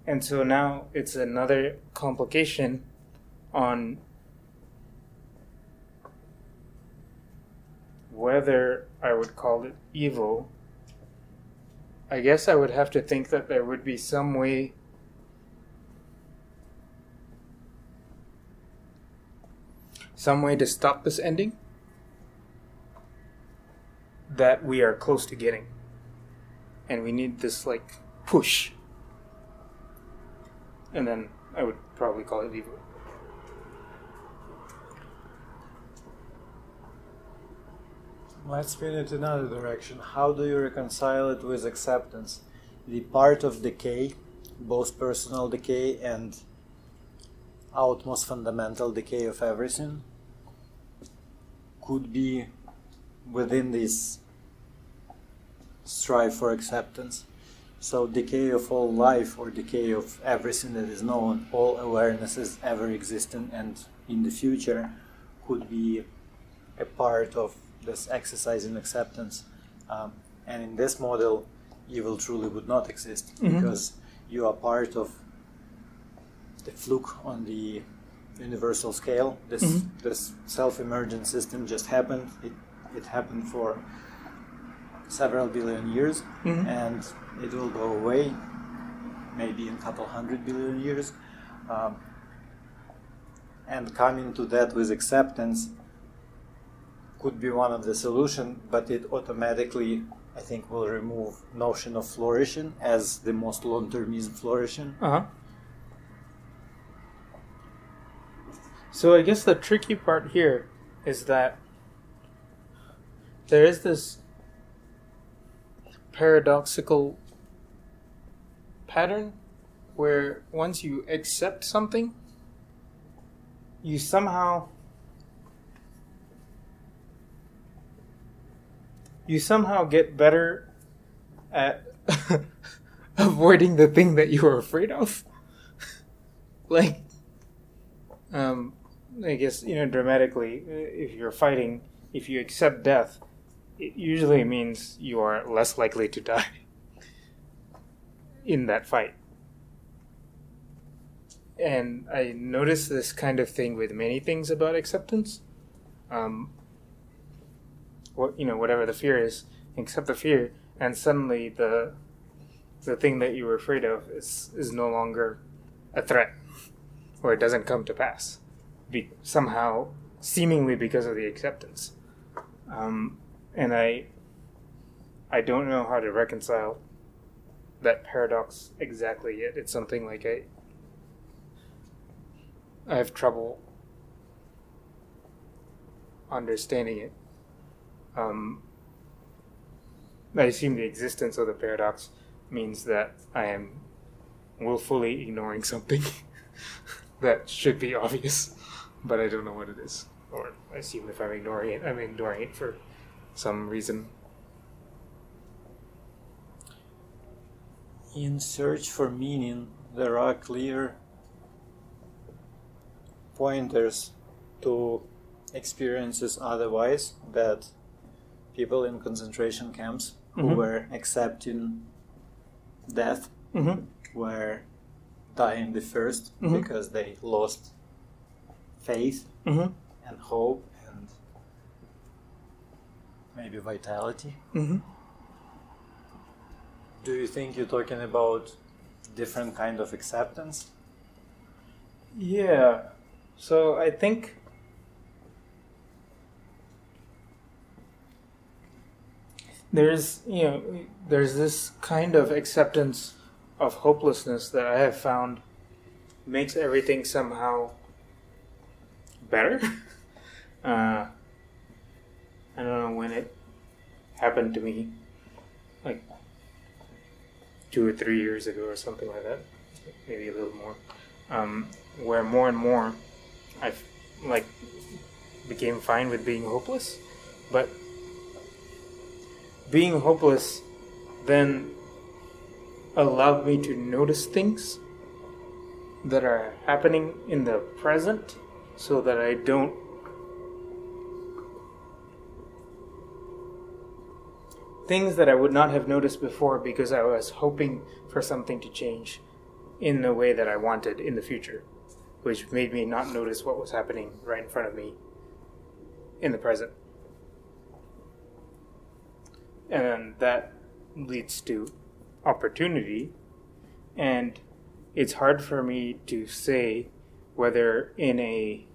And so now it's another complication on whether I would call it evil. I guess I would have to think that there would be some way some way to stop this ending that we are close to getting. And we need this like push. And then I would probably call it evil. Let's spin it another direction. How do you reconcile it with acceptance? The part of decay, both personal decay and outmost fundamental decay of everything, could be within this strive for acceptance. So, decay of all life or decay of everything that is known, all awarenesses ever existing and in the future, could be a part of this exercise in acceptance. Um, and in this model, evil truly would not exist Mhm. because you are part of the fluke on the universal scale. This Mhm. this self-emergent system just happened. It it happened for several billion years, Mhm. and it will go away, maybe in a couple hundred billion years. Um, and coming to that with acceptance could be one of the solution, but it automatically, I think, will remove notion of flourishing as the most long-termism flourishing. Uh huh. So I guess the tricky part here is that there is this paradoxical pattern where once you accept something, you somehow you somehow get better at avoiding the thing that you were afraid of. like um I guess you know dramatically uh, if you're fighting if you accept death it usually means you are less likely to die in that fight. And I notice this kind of thing with many things about acceptance. Um, what you know, whatever the fear is, accept the fear, and suddenly the the thing that you were afraid of is is no longer a threat, or it doesn't come to pass, be, somehow seemingly because of the acceptance. Um, and I I don't know how to reconcile that paradox exactly yet. It's something like I I have trouble understanding it. Um, I assume the existence of the paradox means that I am willfully ignoring something that should be obvious, but I don't know what it is. Or I assume if I'm ignoring it, I'm ignoring it for some reason. In search for meaning, there are clear pointers to experiences otherwise that people in concentration camps who Mhm. were accepting death Mm-hmm. were dying the 1st Mhm. because they lost faith Mm-hmm. and hope maybe vitality. Mm-hmm. Do you think you're talking about different kind of acceptance? Yeah. So I think there's you know there's this kind of acceptance of hopelessness that I have found makes everything somehow better. uh, I don't know when it happened to me, like two or three years ago or something like that, maybe a little more, um, where more and more I like became fine with being hopeless, but being hopeless then allowed me to notice things that are happening in the present so that I don't things that I would not have noticed before because I was hoping for something to change in the way that I wanted in the future, which made me not notice what was happening right in front of me in the present. And that leads to opportunity, and it's hard for me to say whether in a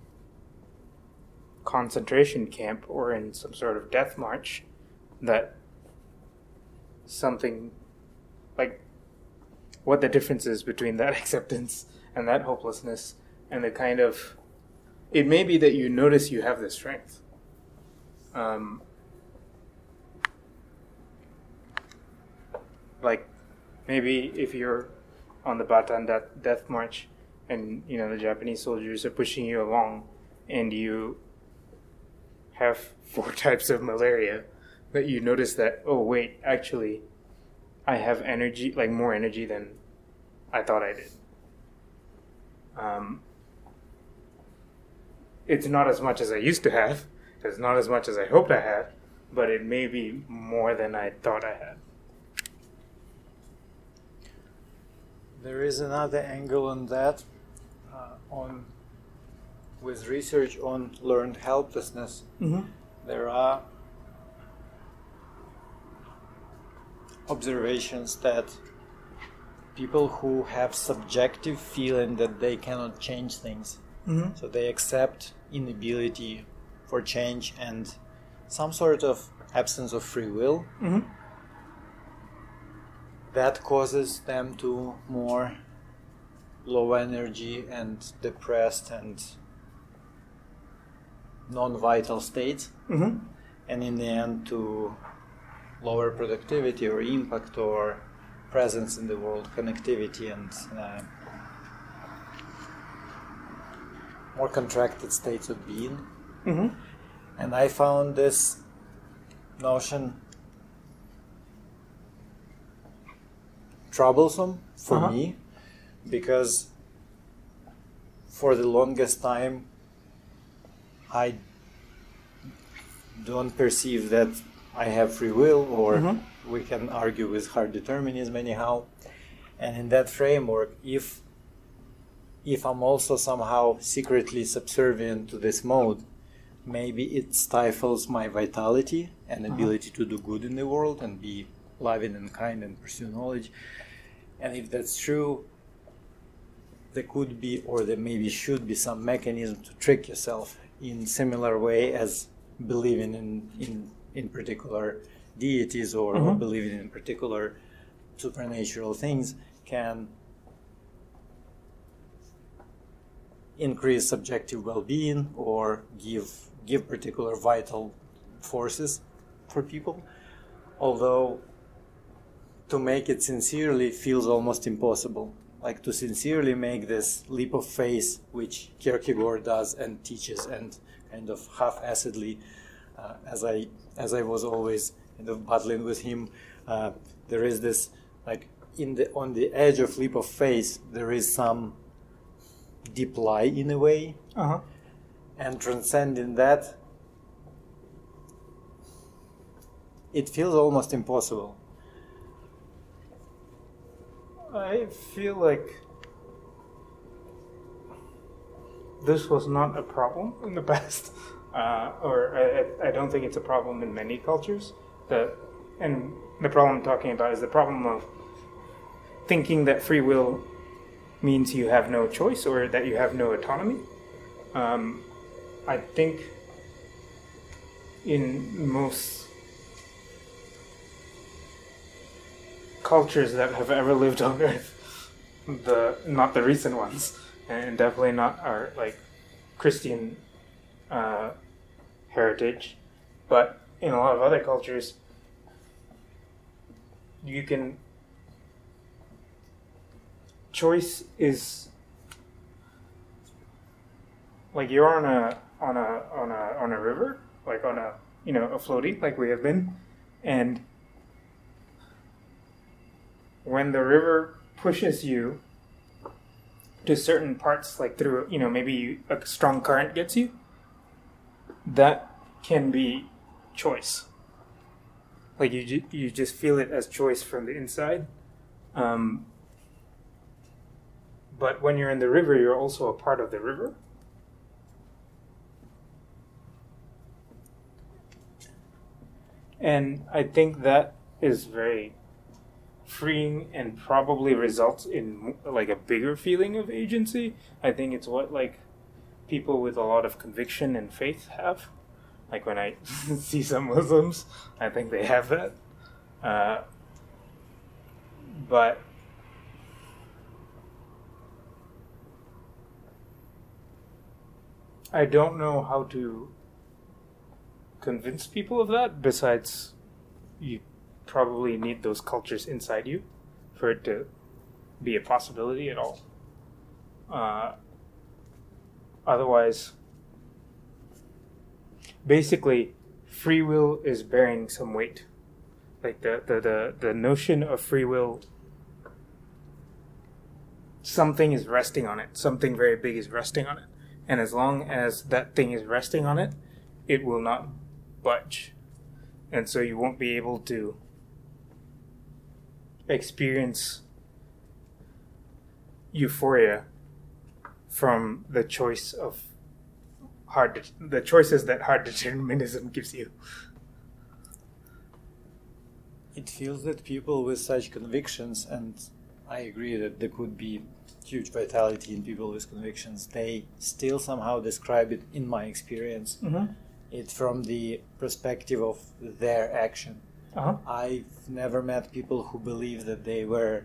concentration camp or in some sort of death march that something like what the difference is between that acceptance and that hopelessness and the kind of it may be that you notice you have the strength. Um, like maybe if you're on the Bataan death, death march and you know the Japanese soldiers are pushing you along and you have four types of malaria that you notice that oh wait actually I have energy like more energy than I thought I did. Um, it's not as much as I used to have. It's not as much as I hoped I had, but it may be more than I thought I had. There is another angle on that, uh, on with research on learned helplessness. Mm-hmm. There are observations that people who have subjective feeling that they cannot change things, Mm-hmm. so they accept inability for change and some sort of absence of free will Mm-hmm. that causes them to more low energy and depressed and non-vital states Mm-hmm. and in the end to lower productivity or impact or presence in the world connectivity and uh, more contracted states of being Mm-hmm. and i found this notion troublesome for Uh-huh. me because for the longest time I don't perceive that I have free will or Mhm. we can argue with hard determinism anyhow and in that framework if if I'm also somehow secretly subservient to this mode maybe it stifles my vitality and Uh-huh. ability to do good in the world and be loving and kind and pursue knowledge and if that's true there could be or there maybe should be some mechanism to trick yourself in similar way as believing in in, in particular deities or, or Mhm. believing in particular supernatural things can increase subjective well-being or give give particular vital forces for people although to make it sincerely feels almost impossible like to sincerely make this leap of faith which kierkegaard does and teaches and kind of half-assedly uh, as i as i was always kind of battling with him uh, there is this like in the on the edge of leap of faith there is some deep lie in a way. Uh-huh. and transcending that it feels almost impossible. I feel like this was not a problem in the past, uh, or I, I- don't think it's a problem in many cultures. The and the problem I'm talking about is the problem of thinking that free will means you have no choice or that you have no autonomy. Um, I think in most cultures that have ever lived on Earth, the not the recent ones, and definitely not our like Christian uh, heritage, but in a lot of other cultures, you can choice is like you're on a on a on a on a river, like on a you know a floaty, like we have been, and when the river pushes you to certain parts, like through you know maybe a strong current gets you, that can be choice. Like you you just feel it as choice from the inside. Um, but when you're in the river, you're also a part of the river. And I think that is very freeing and probably results in like a bigger feeling of agency. I think it's what like people with a lot of conviction and faith have. Like when I see some Muslims, I think they have that. Uh, but I don't know how to convince people of that besides you probably need those cultures inside you for it to be a possibility at all. Uh, otherwise, basically, free will is bearing some weight. Like the, the, the, the notion of free will, something is resting on it, something very big is resting on it. And as long as that thing is resting on it, it will not budge. And so you won't be able to experience euphoria from the choice of hard de- the choices that hard determinism gives you. It feels that people with such convictions, and I agree that there could be huge vitality in people with convictions, they still somehow describe it, in my experience, Mm-hmm. it from the perspective of their action. Uh-huh. I've never met people who believe that they were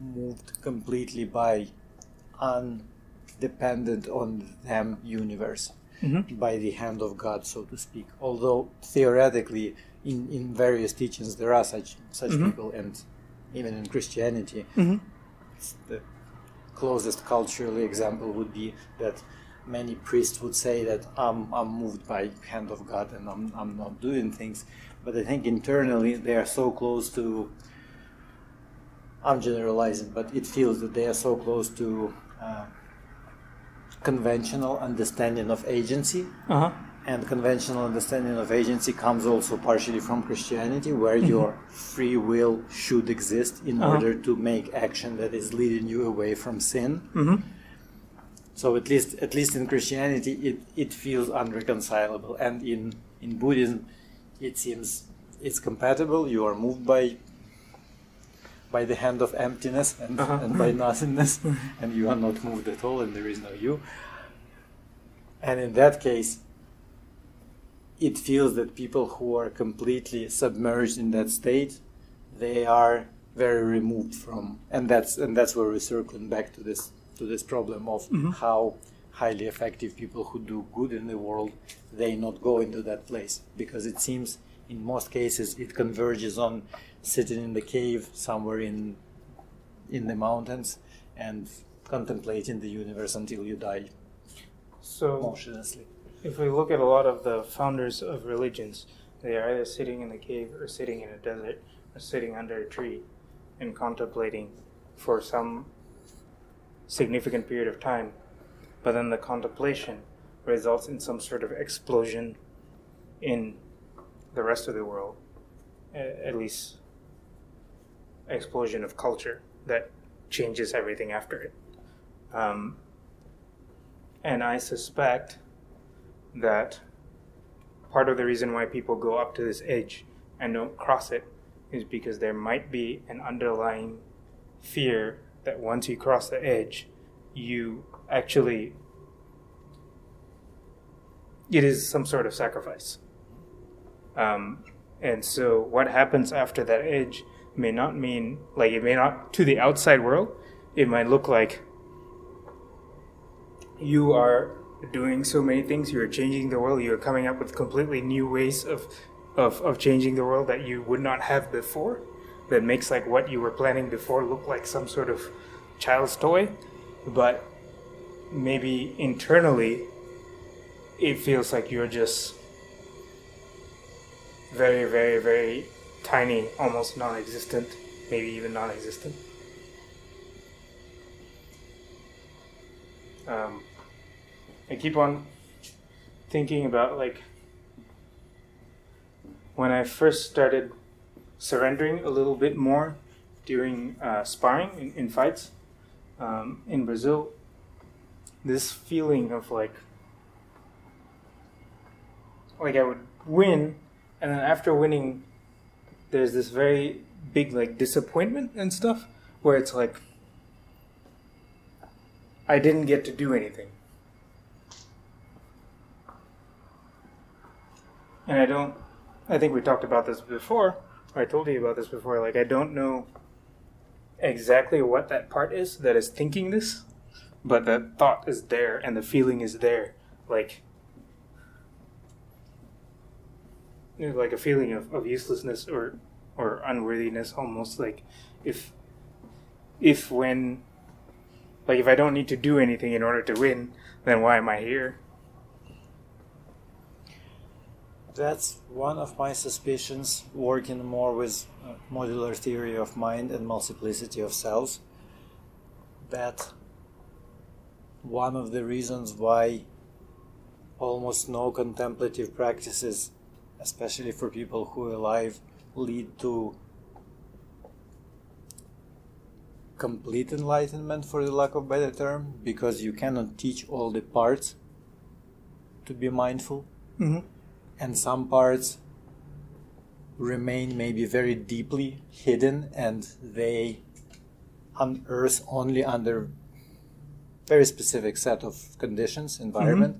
moved completely by undependent on them universe, Mm-hmm. by the hand of God, so to speak. Although theoretically, in, in various teachings, there are such such Mhm. people, and even in Christianity, Mm-hmm. the closest culturally example would be that many priests would say that I'm, I'm moved by hand of God and I'm, I'm not doing things. But I think internally they are so close to, I'm generalizing, but it feels that they are so close to uh, conventional understanding of agency. Uh-huh. And conventional understanding of agency comes also partially from Christianity, where your free will should exist in Uh-huh. order to make action that is leading you away from sin. Mm-hmm. So at least, at least in Christianity, it, it feels unreconcilable, and in in Buddhism, it seems it's compatible. You are moved by by the hand of emptiness and, Uh-huh. and by nothingness, and you are not moved at all, and there is no you. And in that case, it feels that people who are completely submerged in that state, they are very removed from, and that's and that's where we're circling back to this to this problem of Mhm. how highly effective people who do good in the world they not go into that place because it seems in most cases it converges on sitting in the cave somewhere in in the mountains and contemplating the universe until you die So motionlessly. if we look at a lot of the founders of religions, they are either sitting in the cave or sitting in a desert or sitting under a tree and contemplating for some significant period of time. But then the contemplation results in some sort of explosion in the rest of the world, at least explosion of culture that changes everything after it. Um, and I suspect that part of the reason why people go up to this edge and don't cross it is because there might be an underlying fear that once you cross the edge, you actually. It is some sort of sacrifice. Um, and so, what happens after that edge may not mean, like, it may not, to the outside world, it might look like you are doing so many things. You are changing the world. You are coming up with completely new ways of, of, of changing the world that you would not have before. That makes like what you were planning before look like some sort of child's toy, but maybe internally it feels like you're just very, very, very tiny, almost non existent, maybe even non existent. Um, I keep on thinking about like when I first started surrendering a little bit more during uh, sparring in, in fights um, in Brazil. This feeling of like, like I would win, and then after winning, there's this very big like disappointment and stuff where it's like I didn't get to do anything. And I don't I think we talked about this before. Or I told you about this before. Like I don't know exactly what that part is that is thinking this, but that thought is there and the feeling is there. Like you know, like a feeling of, of uselessness or or unworthiness almost like if if when like if I don't need to do anything in order to win, then why am I here? That's one of my suspicions working more with uh, modular theory of mind and multiplicity of selves. That one of the reasons why almost no contemplative practices, especially for people who are alive, lead to complete enlightenment for the lack of better term because you cannot teach all the parts to be mindful. Mm-hmm. and some parts remain maybe very deeply hidden and they unearth only under very specific set of conditions environment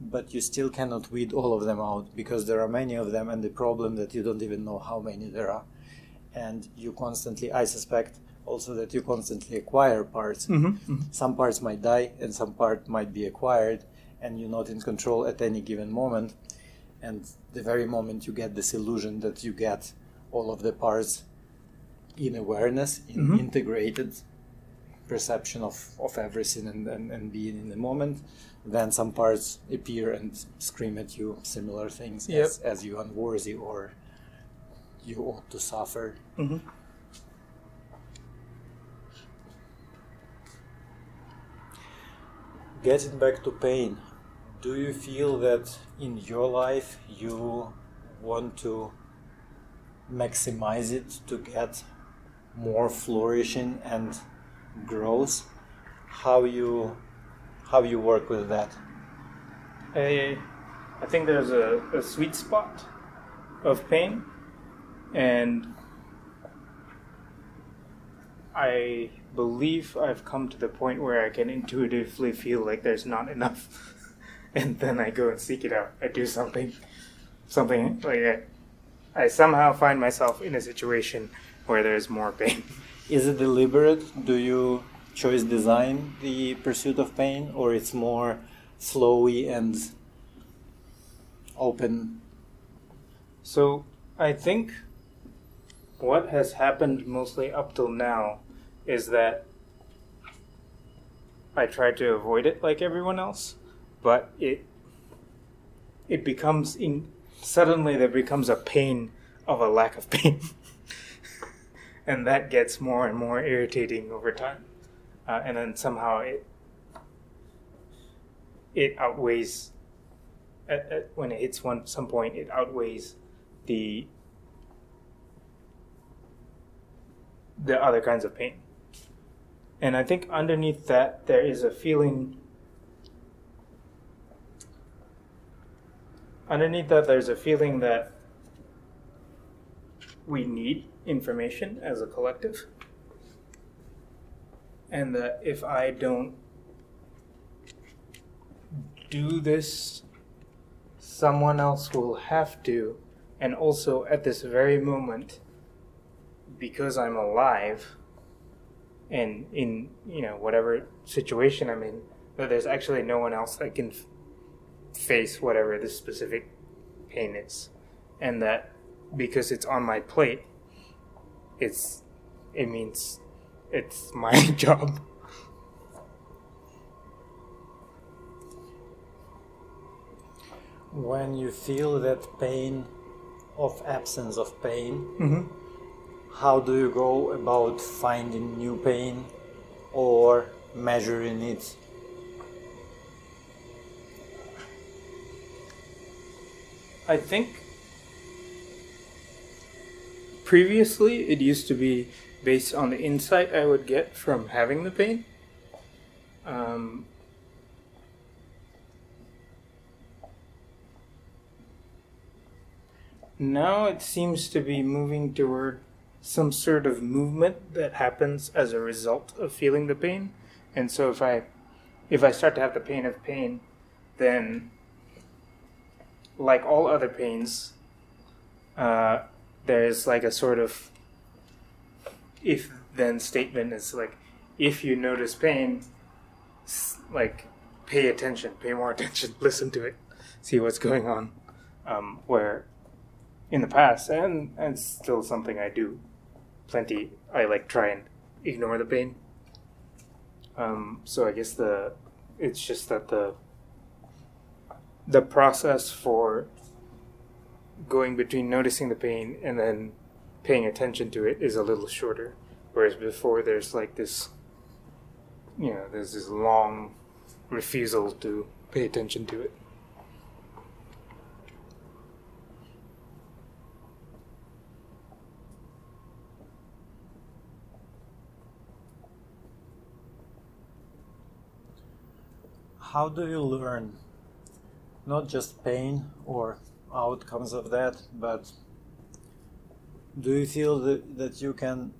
but you still cannot weed all of them out because there are many of them and the problem that you don't even know how many there are and you constantly i suspect also that you constantly acquire parts Mm-hmm. some parts might die and some part might be acquired and you're not in control at any given moment and the very moment you get this illusion that you get all of the parts in awareness in Mhm. integrated perception of, of everything and, and, and being in the moment then some parts appear and scream at you similar things Yep. as, as you unworthy or you ought to suffer Mm-hmm. Getting back to pain, do you feel that in your life you want to maximize it to get more flourishing and growth? How you how you work with that? I, I think there's a, a sweet spot of pain, and I believe I've come to the point where I can intuitively feel like there's not enough, and then I go and seek it out. I do something, something like I, I somehow find myself in a situation where there's more pain. Is it deliberate? Do you choice design the pursuit of pain or it's more flowy and open So I think what has happened mostly up till now is that I try to avoid it like everyone else, but it it becomes in suddenly there becomes a pain of a lack of pain. and that gets more and more irritating over time. Uh, and then somehow it it outweighs at, at, when it hits one some point it outweighs the the other kinds of pain. And i think underneath that there is a feeling underneath that there's a feeling that we need information as a collective and that if i don't do this someone else will have to. And also at this very moment because i'm alive and in you know whatever situation i'm in that there's actually no one else that can f- face whatever this specific pain is, and that because it's on my plate, it's it means it's my job. When you feel that pain of absence of pain, Mm-hmm. how do you go about finding new pain or measuring it? I think previously it used to be based on the insight I would get from having the pain. Um, now it seems to be moving toward some sort of movement that happens as a result of feeling the pain. And so if I if I start to have the pain of pain, then like all other pains, uh, there's like a sort of if then statement is like if you notice pain, like pay attention, pay more attention, listen to it, see what's going on. Um, where in the past, and and still something I do plenty, I like try and ignore the pain. Um, so I guess the it's just that the the process for going between noticing the pain and then paying attention to it is a little shorter. Whereas before, there's like this, you know, there's this long refusal to pay attention to it. How do you learn not just pain or outcomes of that, but do you feel that, that you can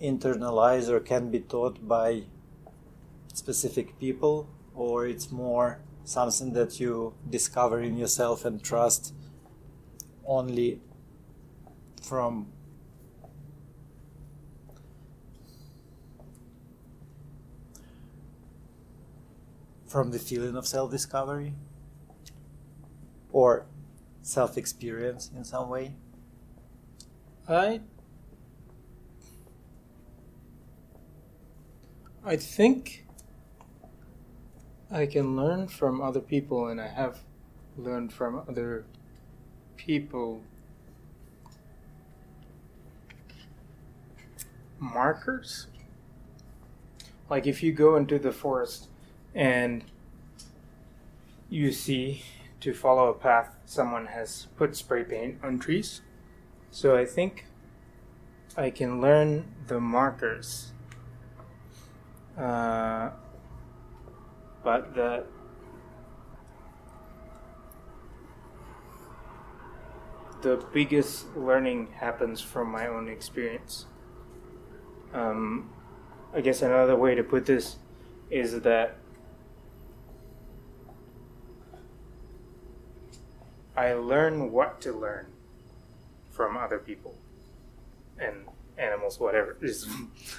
internalize or can be taught by specific people, or it's more something that you discover in yourself and trust only from from the feeling of self discovery or self experience in some way? I I think I can learn from other people and I have learned from other people. Markers? Like if you go into the forest and you see to follow a path someone has put spray paint on trees so I think I can learn the markers. Uh, but the the biggest learning happens from my own experience. Um, I guess another way to put this is that I learn what to learn from other people and animals, whatever, is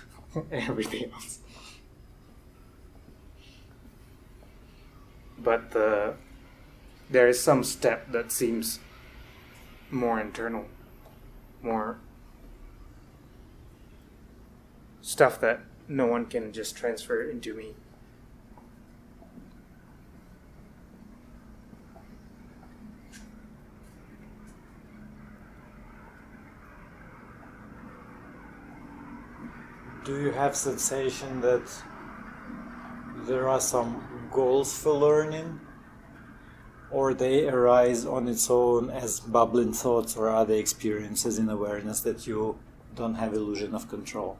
everything else. But the there is some step that seems more internal, more stuff that no one can just transfer into me. Do you have sensation that there are some goals for learning or they arise on its own as bubbling thoughts or other experiences in awareness that you don't have illusion of control?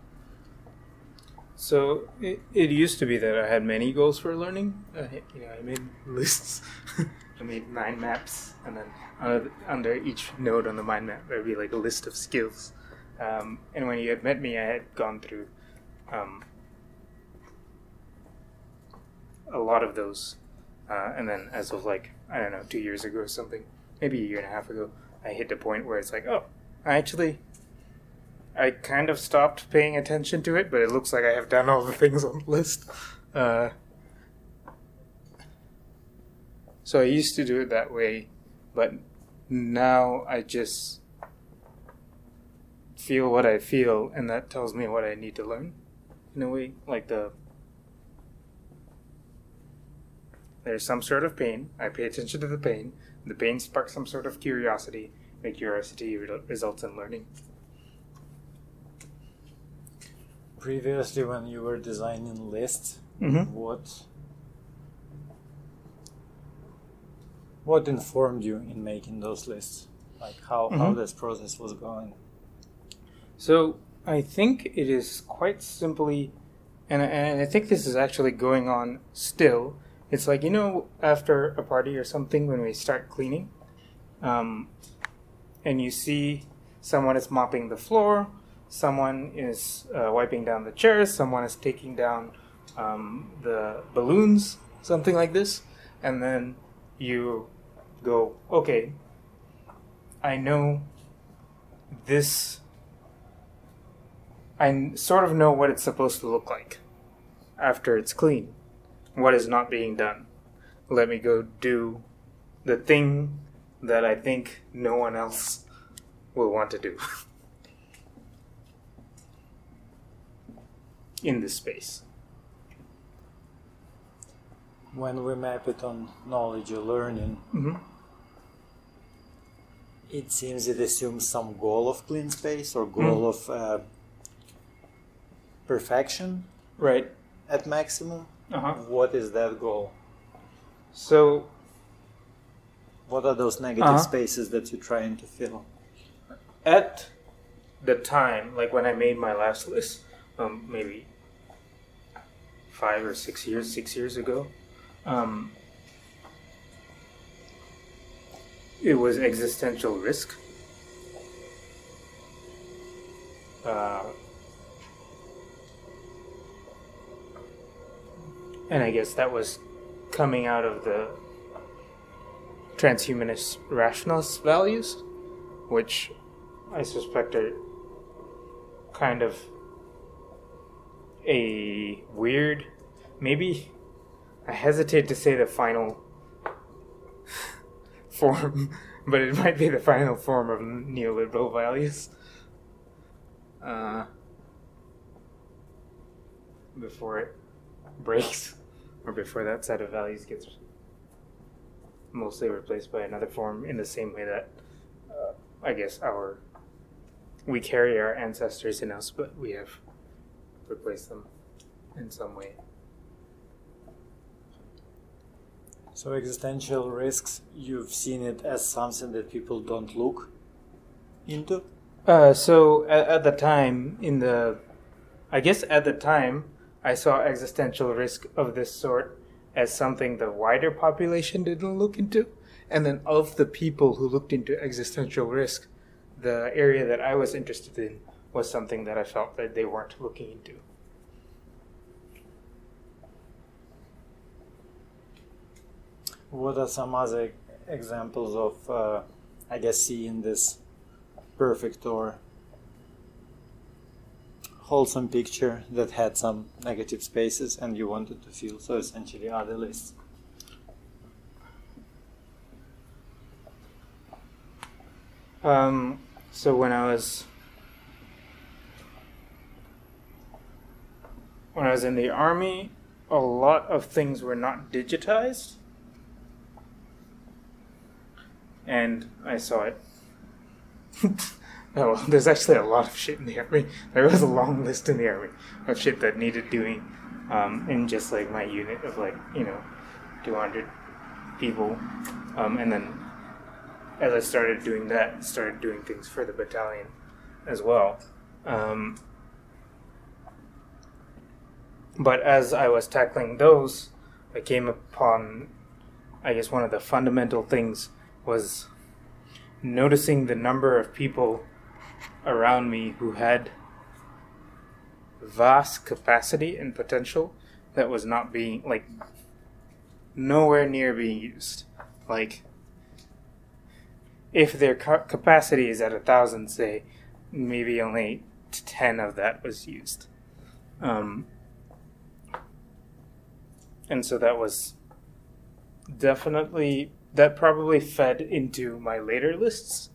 So it, it used to be that I had many goals for learning. Uh, you know, I made lists. I made mind maps, and then under, under each node on the mind map, there'd be like a list of skills. Um, and when you had met me, I had gone through um, a lot of those. Uh, and then, as of like I don't know, two years ago or something, maybe a year and a half ago, I hit the point where it's like, oh, I actually I kind of stopped paying attention to it, but it looks like I have done all the things on the list. Uh, So I used to do it that way, but now I just feel what I feel, and that tells me what I need to learn. In a way, like the there's some sort of pain. I pay attention to the pain. The pain sparks some sort of curiosity. The curiosity re- results in learning. Previously, when you were designing lists, Mm-hmm. what what informed you in making those lists? Like how, how Mhm. this process was going? So I think it is quite simply, and I, and I think this is actually going on still. It's like you know, after a party or something, when we start cleaning, um, and you see someone is mopping the floor, someone is uh, wiping down the chairs, someone is taking down um, the balloons, something like this, and then you go, okay, I know this I sort of know what it's supposed to look like after it's clean. What is not being done. Let me go do the thing that I think no one else will want to do in this space. When we map it on knowledge or learning, Mm-hmm. it seems it assumes some goal of clean space or goal of uh, perfection Right. at maximum. Uh huh. What is that goal? So What are those negative Uh-huh. spaces that you're trying to fill? at the time, like when I made my last list, um, maybe five or six years, six years ago, um, it was existential risk. Uh, and I guess that was coming out of the transhumanist rationalist values, which I suspect are kind of a weird, maybe I hesitate to say the final form, but it might be the final form of neoliberal values. Uh, before it breaks, or before that set of values gets mostly replaced by another form in the same way that uh, I guess our we carry our ancestors in us, but we have replaced them in some way. So existential risks, you've seen it as something that people don't look into. Uh, so at, at the time, in the, I guess at the time, I saw existential risk of this sort as something the wider population didn't look into, and then of the people who looked into existential risk, the area that I was interested in was something that I felt that they weren't looking into. What are some other examples of, uh, I guess, seeing this perfect or wholesome picture that had some negative spaces and you wanted to fill? So essentially, other lists. Um, so when I was when I was in the army, a lot of things were not digitized, and I saw it. oh, there's actually a lot of shit in the army. There was a long list in the army of shit that needed doing, um, in just like my unit of like you know, 200 people, um, and then as I started doing that, started doing things for the battalion as well. Um, but as I was tackling those, I came upon, I guess, one of the fundamental things was noticing the number of people around me who had vast capacity and potential that was not being, like, nowhere near being used. Like, if their ca- capacity is at a thousand, say, maybe only ten of that was used. Um, and so that was definitely that probably fed into my later lists,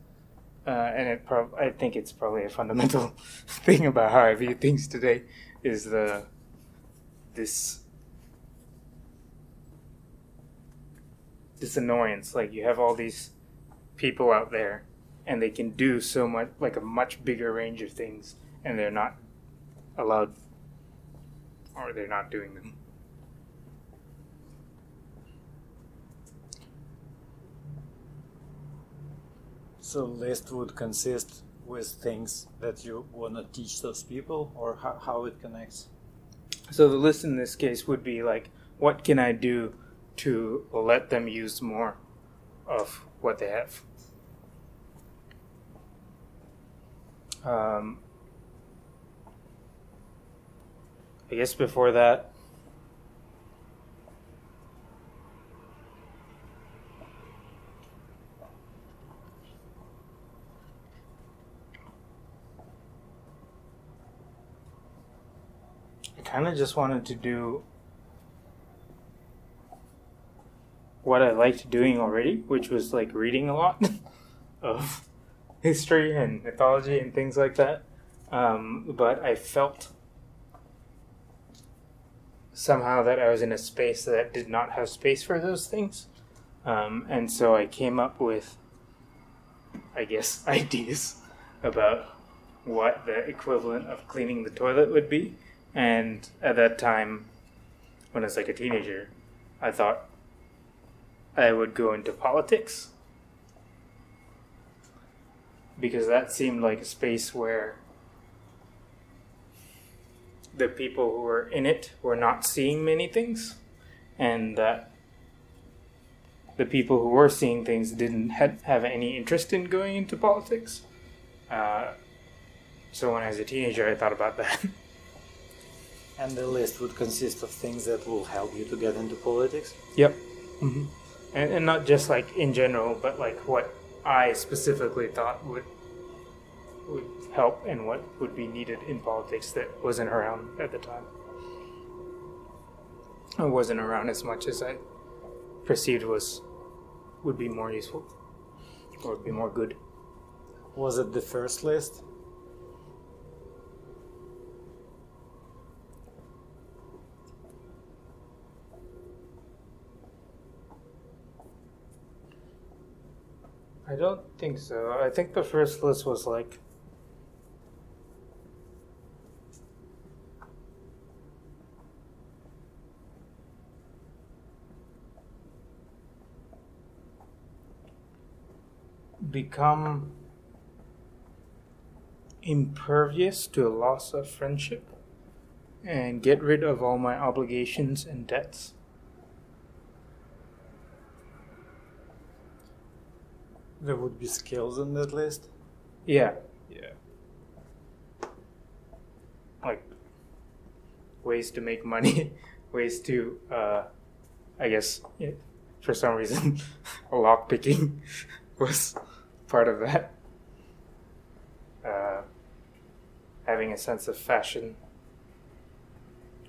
uh, and it I think it's probably a fundamental thing about how I view things today is the this this annoyance. Like you have all these people out there, and they can do so much, like a much bigger range of things, and they're not allowed, or they're not doing them. So list would consist with things that you want to teach those people, or how, how it connects. So the list in this case would be like, what can I do to let them use more of what they have? Um, I guess before that, kind of just wanted to do what I liked doing already, which was like reading a lot of history and mythology and things like that. Um, but I felt somehow that I was in a space that did not have space for those things. Um, and so I came up with, I guess, ideas about what the equivalent of cleaning the toilet would be. And at that time, when I was like a teenager, I thought I would go into politics because that seemed like a space where the people who were in it were not seeing many things, and that the people who were seeing things didn't ha- have any interest in going into politics. Uh, so when I was a teenager, I thought about that. And the list would consist of things that will help you to get into politics. Yep. Mm-hmm. And, and not just like in general, but like what I specifically thought would would help and what would be needed in politics that wasn't around at the time. It wasn't around as much as I perceived was would be more useful or would be more good. Was it the first list? I don't think so. I think the first list was like become impervious to a loss of friendship and get rid of all my obligations and debts. There would be skills in that list. Yeah, yeah. Like ways to make money, ways to, uh, I guess, for some reason, lock picking was part of that. Uh, having a sense of fashion,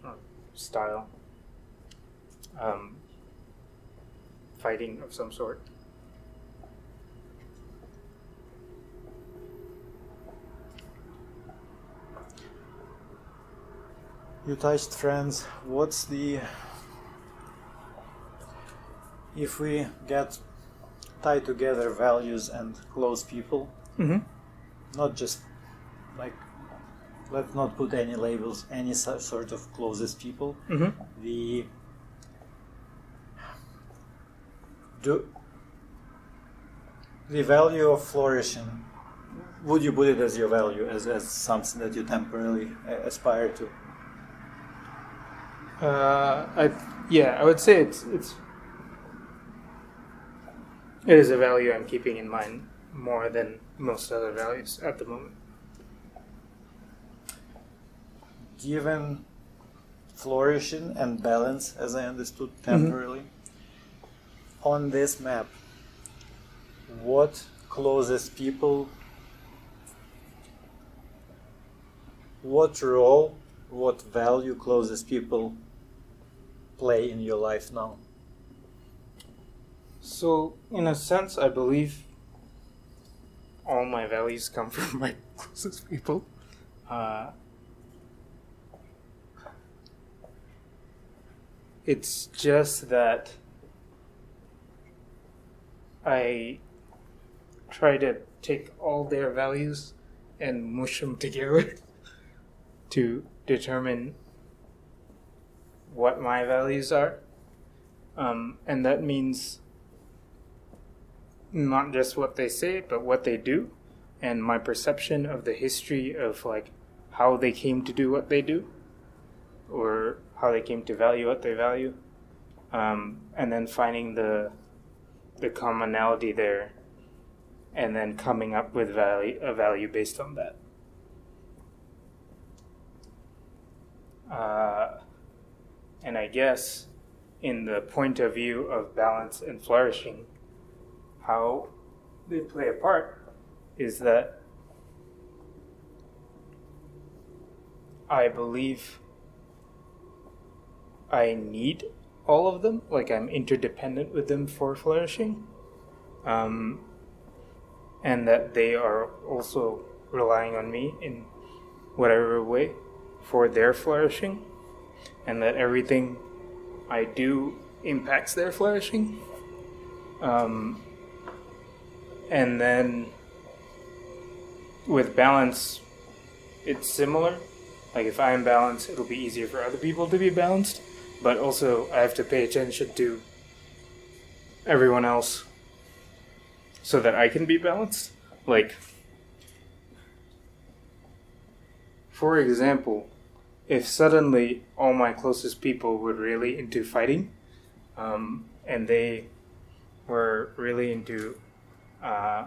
or style, um, fighting of some sort. You touched friends. What's the. If we get tie together values and close people, Mm-hmm. not just like. Let's not put any labels, any sort of closest people. Mm-hmm. The. Do, the value of flourishing, would you put it as your value, as, as something that you temporarily uh, aspire to? Uh, I yeah, I would say it's it's it is a value I'm keeping in mind more than most other values at the moment. given flourishing and balance, as I understood temporarily, on this map, what closest people, what role, what value closest people play in your life now? So, in a sense, I believe all my values come from my closest people. Uh, it's just that I try to take all their values and mush them together to determine what my values are. Um, and that means not just what they say, but what they do, and my perception of the history of like how they came to do what they do, or how they came to value what they value, um, and then finding the the commonality there, and then coming up with value a value based on that. Uh, and I guess in the point of view of balance and flourishing how they play a part is that I believe I need all of them, like I'm interdependent with them for flourishing, um, and that they are also relying on me in whatever way for their flourishing, and that everything I do impacts their flourishing. Um, and then with balance, it's similar. Like if I'm balanced, it'll be easier for other people to be balanced. But also, I have to pay attention to everyone else so that I can be balanced. Like, for example, if suddenly all my closest people were really into fighting, um, and they were really into uh,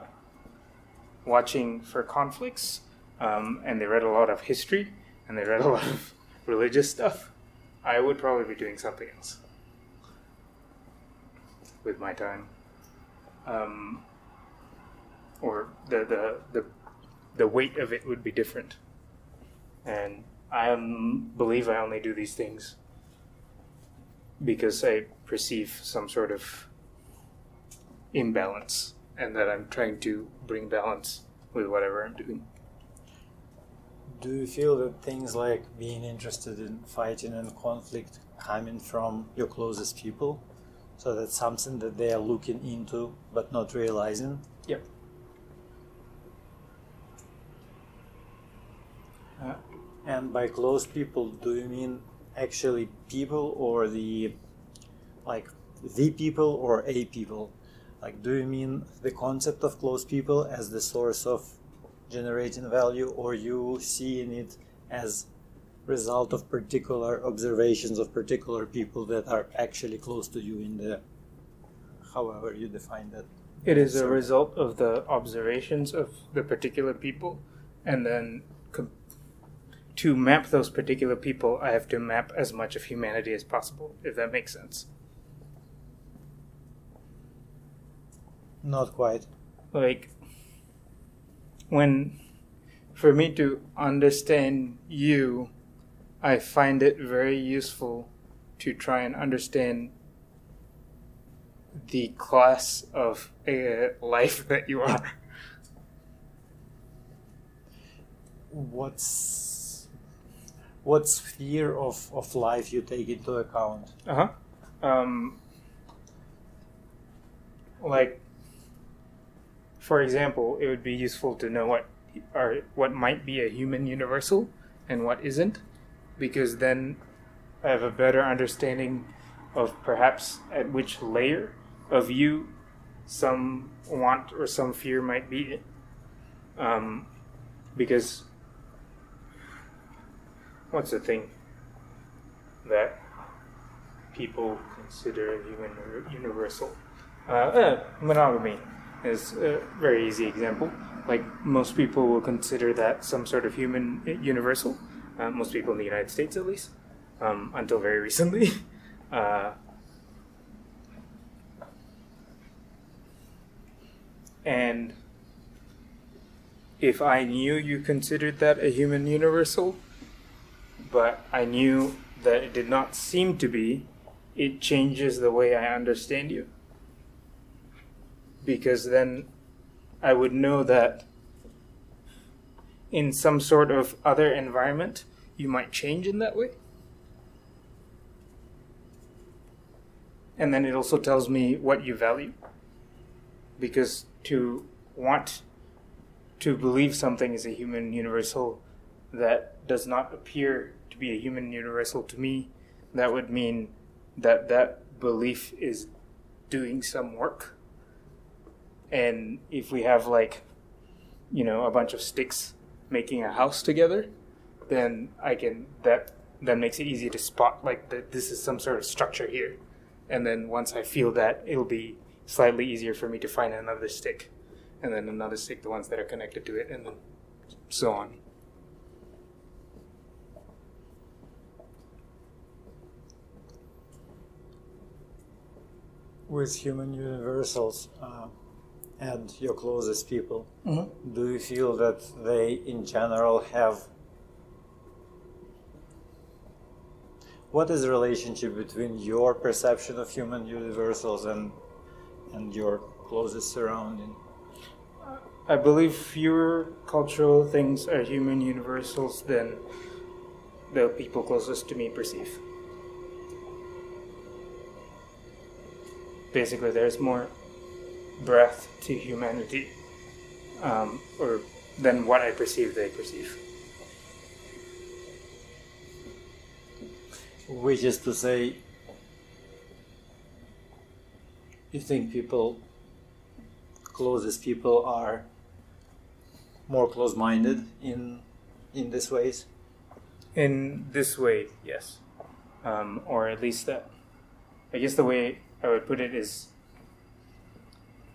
watching for conflicts, um, and they read a lot of history, and they read a lot of religious stuff, I would probably be doing something else with my time. Um, or the, the, the, the weight of it would be different. And I um, believe I only do these things because I perceive some sort of imbalance and that I'm trying to bring balance with whatever I'm doing. Do you feel that things like being interested in fighting and conflict coming from your closest people? So that's something that they are looking into but not realizing? Yep. Uh, and by close people, do you mean actually people or the like the people or a people? Like, do you mean the concept of close people as the source of generating value, or you seeing it as result of particular observations of particular people that are actually close to you in the however you define that? It is a result of the observations of the particular people, and then to map those particular people, I have to map as much of humanity as possible, if that makes sense. Not quite. Like, when, for me to understand you, I find it very useful to try and understand the class of a life that you are. What's what sphere of, of life you take into account? Uh huh. Um, like for example, it would be useful to know what are what might be a human universal and what isn't, because then I have a better understanding of perhaps at which layer of you some want or some fear might be. Um, because what's the thing that people consider universal? Uh, uh, monogamy is a very easy example. Like most people will consider that some sort of human universal. Uh, most people in the United States, at least, um, until very recently. Uh, and if I knew you considered that a human universal, but I knew that it did not seem to be, it changes the way I understand you because then I would know that in some sort of other environment, you might change in that way. And then it also tells me what you value. Because to want to believe something is a human universal that does not appear be a human universal to me, that would mean that that belief is doing some work. And if we have like, you know, a bunch of sticks making a house together, then I can that that makes it easy to spot like that this is some sort of structure here. And then once I feel that, it'll be slightly easier for me to find another stick, and then another stick, the ones that are connected to it, and then so on. With human universals uh, and your closest people, Mm-hmm. do you feel that they in general have what is the relationship between your perception of human universals and and your closest surrounding I believe fewer cultural things are human universals than the people closest to me perceive. Basically, there's more breadth to humanity, um, or than what I perceive they perceive. which is to say you think people closest people are more close-minded in in this ways In this way, yes, um, or at least that. I guess the way I would put it is,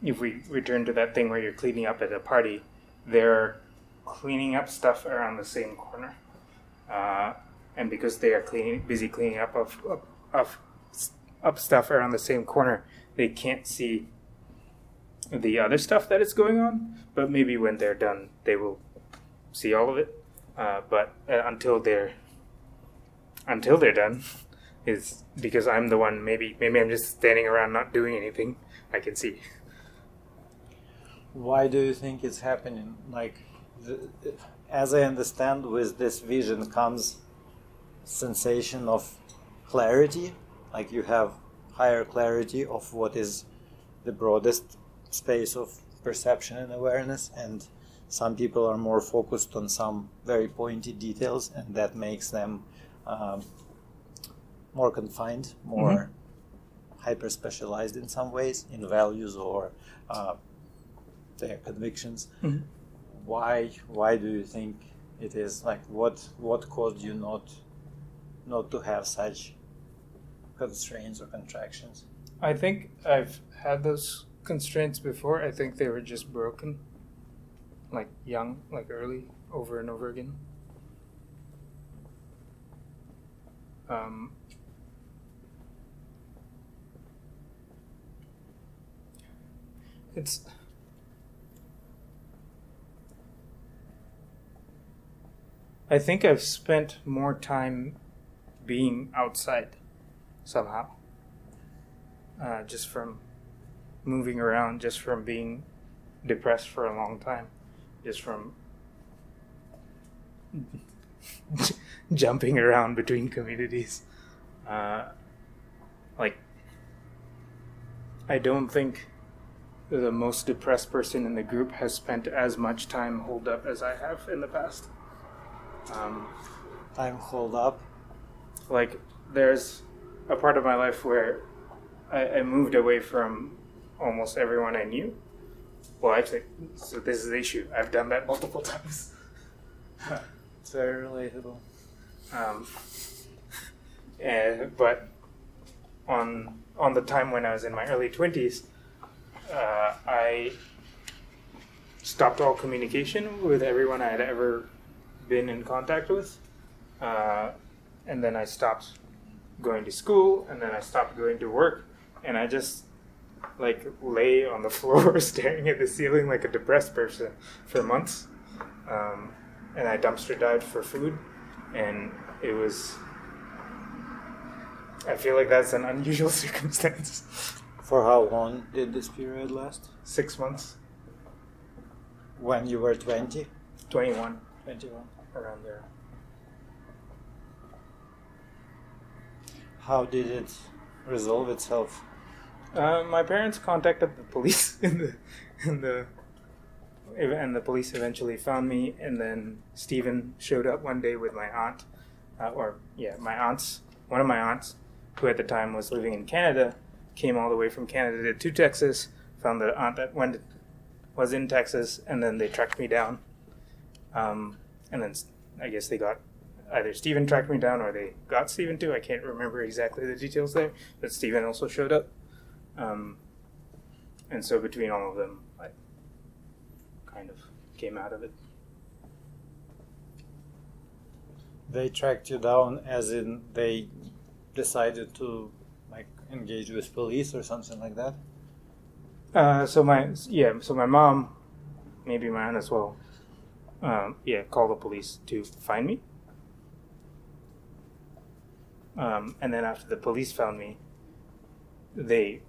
if we return to that thing where you're cleaning up at a party, they're cleaning up stuff around the same corner, uh, and because they are cleaning, busy cleaning up of, of, of up stuff around the same corner, they can't see the other stuff that is going on. But maybe when they're done, they will see all of it. Uh, but uh, until they're until they're done, is because I'm the one. Maybe maybe I'm just standing around not doing anything. I can see. why do you think it's happening like the, as i understand with this vision comes sensation of clarity like you have higher clarity of what is the broadest space of perception and awareness and some people are more focused on some very pointy details and that makes them um, more confined more hyper specialized in some ways in values or uh, their convictions. Why why do you think it is? Like what what caused you not not to have such constraints or contractions? I think I've had those constraints before. I think they were just broken, like young, like early, over and over again. Um, it's I think I've spent more time being outside somehow. Uh, just from moving around, just from being depressed for a long time, just from jumping around between communities. Uh, like, I don't think the most depressed person in the group has spent as much time holed up as I have in the past. Um, time hold up like there's a part of my life where I, I moved away from almost everyone I knew. Well, actually, so this is the issue. I've done that multiple times. it's very relatable Um, and, but on on the time when I was in my early twenties, uh, I stopped all communication with everyone I had ever been in contact with, uh, and then I stopped going to school, and then I stopped going to work, and I just like lay on the floor staring at the ceiling like a depressed person for months. Um, and I dumpster dived for food, and it was. I feel like that's an unusual circumstance. For how long did this period last six months, When you were 20? 21, 21. around there. How did it resolve itself? Uh, my parents contacted the police in the in the and the police eventually found me. And then Stephen showed up one day with my aunt, uh, or yeah, my aunt's one of my aunts, who at the time was living in Canada, came all the way from Canada to Texas, found the aunt that went was in Texas, and then they tracked me down. Um, and then I guess they got either Stephen tracked me down or they got Stephen too. I can't remember exactly the details there, but Stephen also showed up. Um, and so between all of them, I kind of came out of it. They tracked you down as in they decided to engage with police or something like that? Uh, so my yeah, so my mom, maybe my aunt as well. Um, yeah, called the police to find me. Um, and then after the police found me, they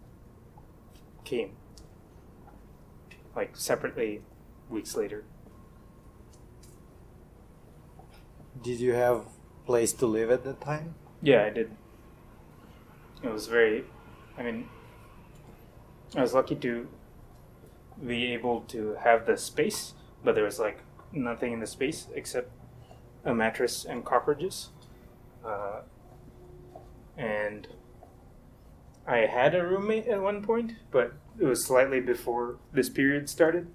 came. Like separately, weeks later. Did you have place to live at that time? Yeah, I did. It was very, I mean, I was lucky to be able to have the space, but there was like nothing in the space except a mattress and cockroaches. Uh, and I had a roommate at one point, but it was slightly before this period started.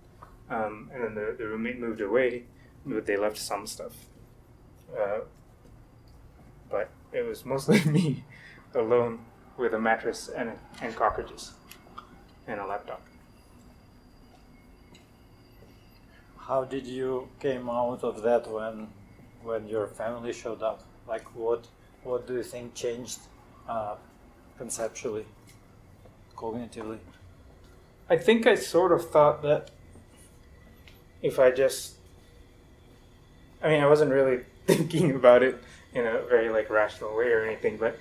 Um, and then the, the roommate moved away, but they left some stuff. Uh, but it was mostly me alone with a mattress and, and cockroaches and a laptop. How did you came out of that when when your family showed up? Like what what do you think changed uh, conceptually, cognitively? I think I sort of thought that if I just, I mean, I wasn't really thinking about it in a very like rational way or anything, but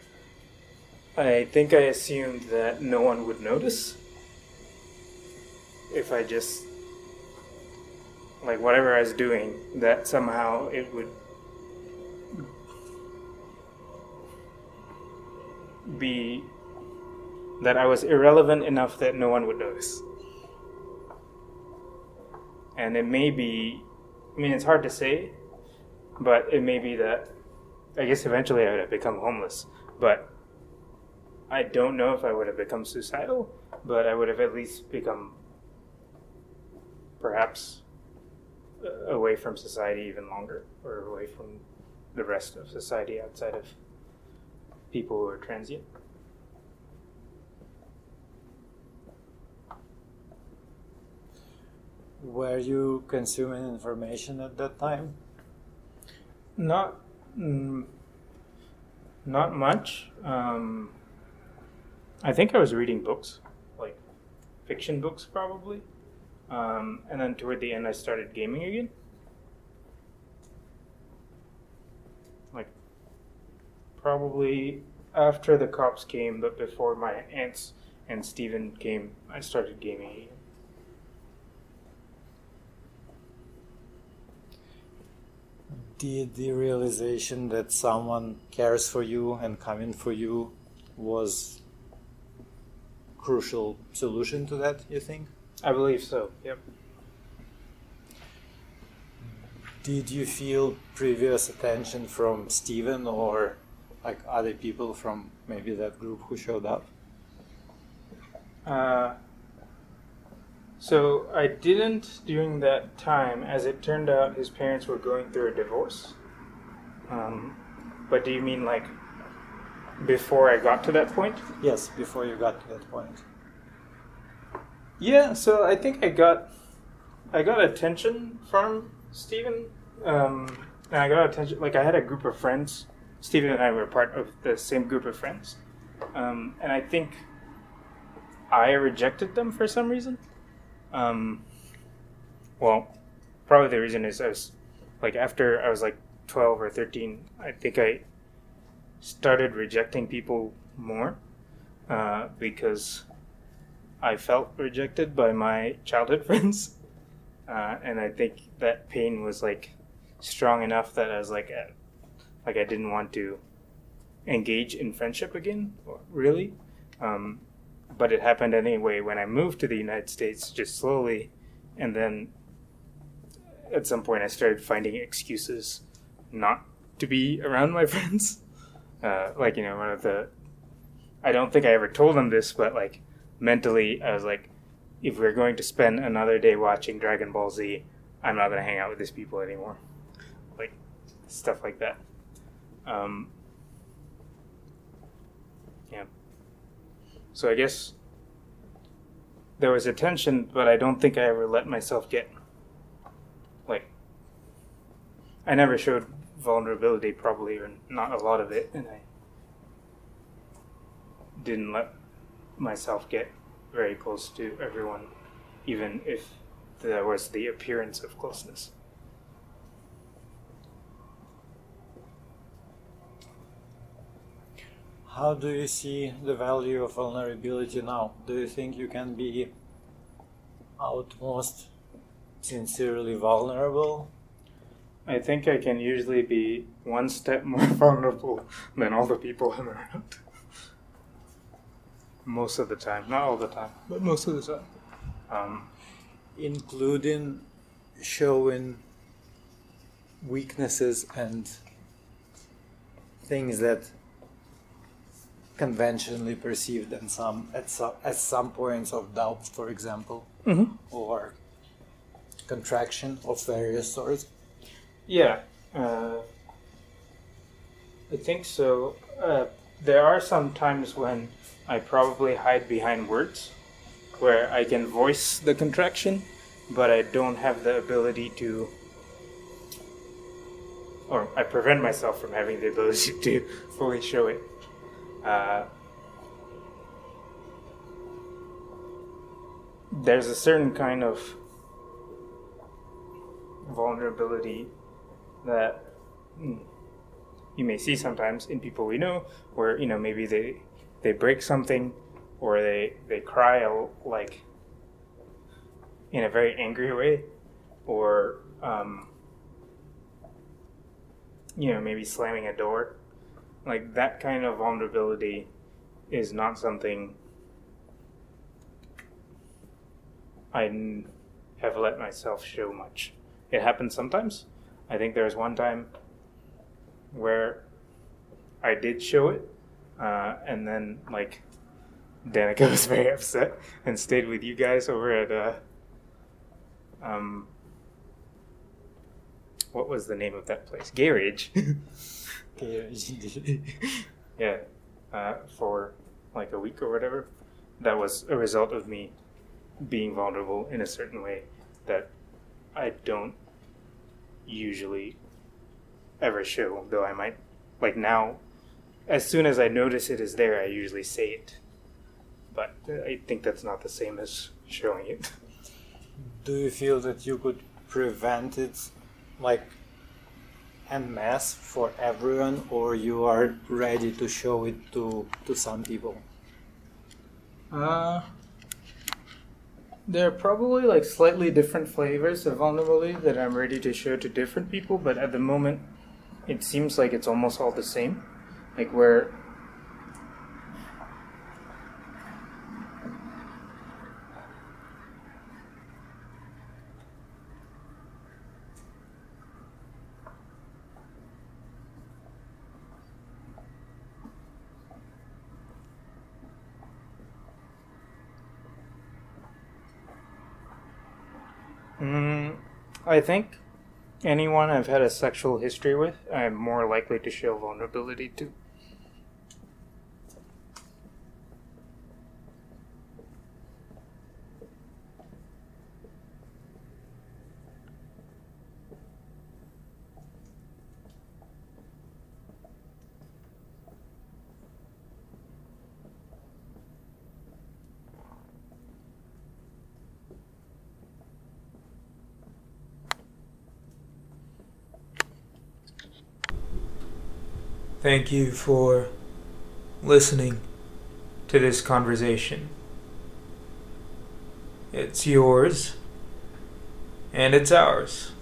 I think I assumed that no one would notice if I just like whatever I was doing, that somehow it would be that I was irrelevant enough that no one would notice. And it may be, I mean, it's hard to say, but it may be that I guess eventually I would have become homeless. But I don't know if I would have become suicidal, but I would have at least become perhaps uh, away from society even longer, or away from the rest of society outside of people who are transient. Were you consuming information at that time? Not, mm, not much. Um, I think I was reading books, like fiction books, probably. Um, and then toward the end, I started gaming again. Like, probably after the cops came, but before my aunts and Steven came, I started gaming again. Did the realization that someone cares for you and coming for you was crucial solution to that, you think? I believe so. Yep. Did you feel previous attention from Steven or like other people from maybe that group who showed up? Uh, so I didn't during that time. As it turned out, his parents were going through a divorce. Um, but do you mean like before I got to that point? Yes, before you got to that point. Yeah. So I think I got I got attention from Stephen. Um, and I got attention. Like I had a group of friends. Stephen and I were part of the same group of friends, um, and I think I rejected them for some reason. Um, well, probably the reason is I was like after I was like twelve or thirteen. I think I started rejecting people more uh, because I felt rejected by my childhood friends, uh, and I think that pain was like strong enough that I was like, uh, like I didn't want to engage in friendship again, really. Um, but it happened anyway when I moved to the United States, just slowly, and then at some point I started finding excuses not to be around my friends. Uh, like you know, one of the I don't think I ever told them this, but like mentally, I was like, if we're going to spend another day watching Dragon Ball Z, I'm not going to hang out with these people anymore. Like stuff like that. Um, yeah. So I guess there was a tension, but I don't think I ever let myself get like I never showed vulnerability, probably, or not a lot of it, and I didn't let myself get very close to everyone, even if there was the appearance of closeness. How do you see the value of vulnerability now? Do you think you can be outmost sincerely vulnerable? I think I can usually be one step more vulnerable than all the people I'm around. most of the time, not all the time, but most of the time. Um, Including showing weaknesses and things that conventionally perceived and some at some at some points of doubt, for example, mm-hmm. or contraction of various sorts. Yeah, uh, I think so. Uh, there are some times when I probably hide behind words, where I can voice the contraction, but I don't have the ability to, or I prevent myself from having the ability to fully show it. Uh, there's a certain kind of vulnerability that mm, you may see sometimes in people we know, where you know maybe they they break something or they they cry like in a very angry way, or um, you know maybe slamming a door like that kind of vulnerability is not something I have let myself show much. It happens sometimes. I think there was one time where I did show it, uh, and then like Danica was very upset and stayed with you guys over at uh, um, what was the name of that place? Garage. Garage. yeah, uh, for like a week or whatever. That was a result of me being vulnerable in a certain way that I don't usually ever show, though I might. Like now, as soon as I notice it is there, I usually say it. But I think that's not the same as showing it. Do you feel that you could prevent it, like en masse for everyone, or you are ready to show it to to some people? Uh, there are probably like slightly different flavors of vulnerability that I'm ready to show to different people, but at the moment, it seems like it's almost all the same. Like where I think anyone I've had a sexual history with, I'm more likely to show vulnerability to. Thank you for listening to this conversation. It's yours, and it's ours.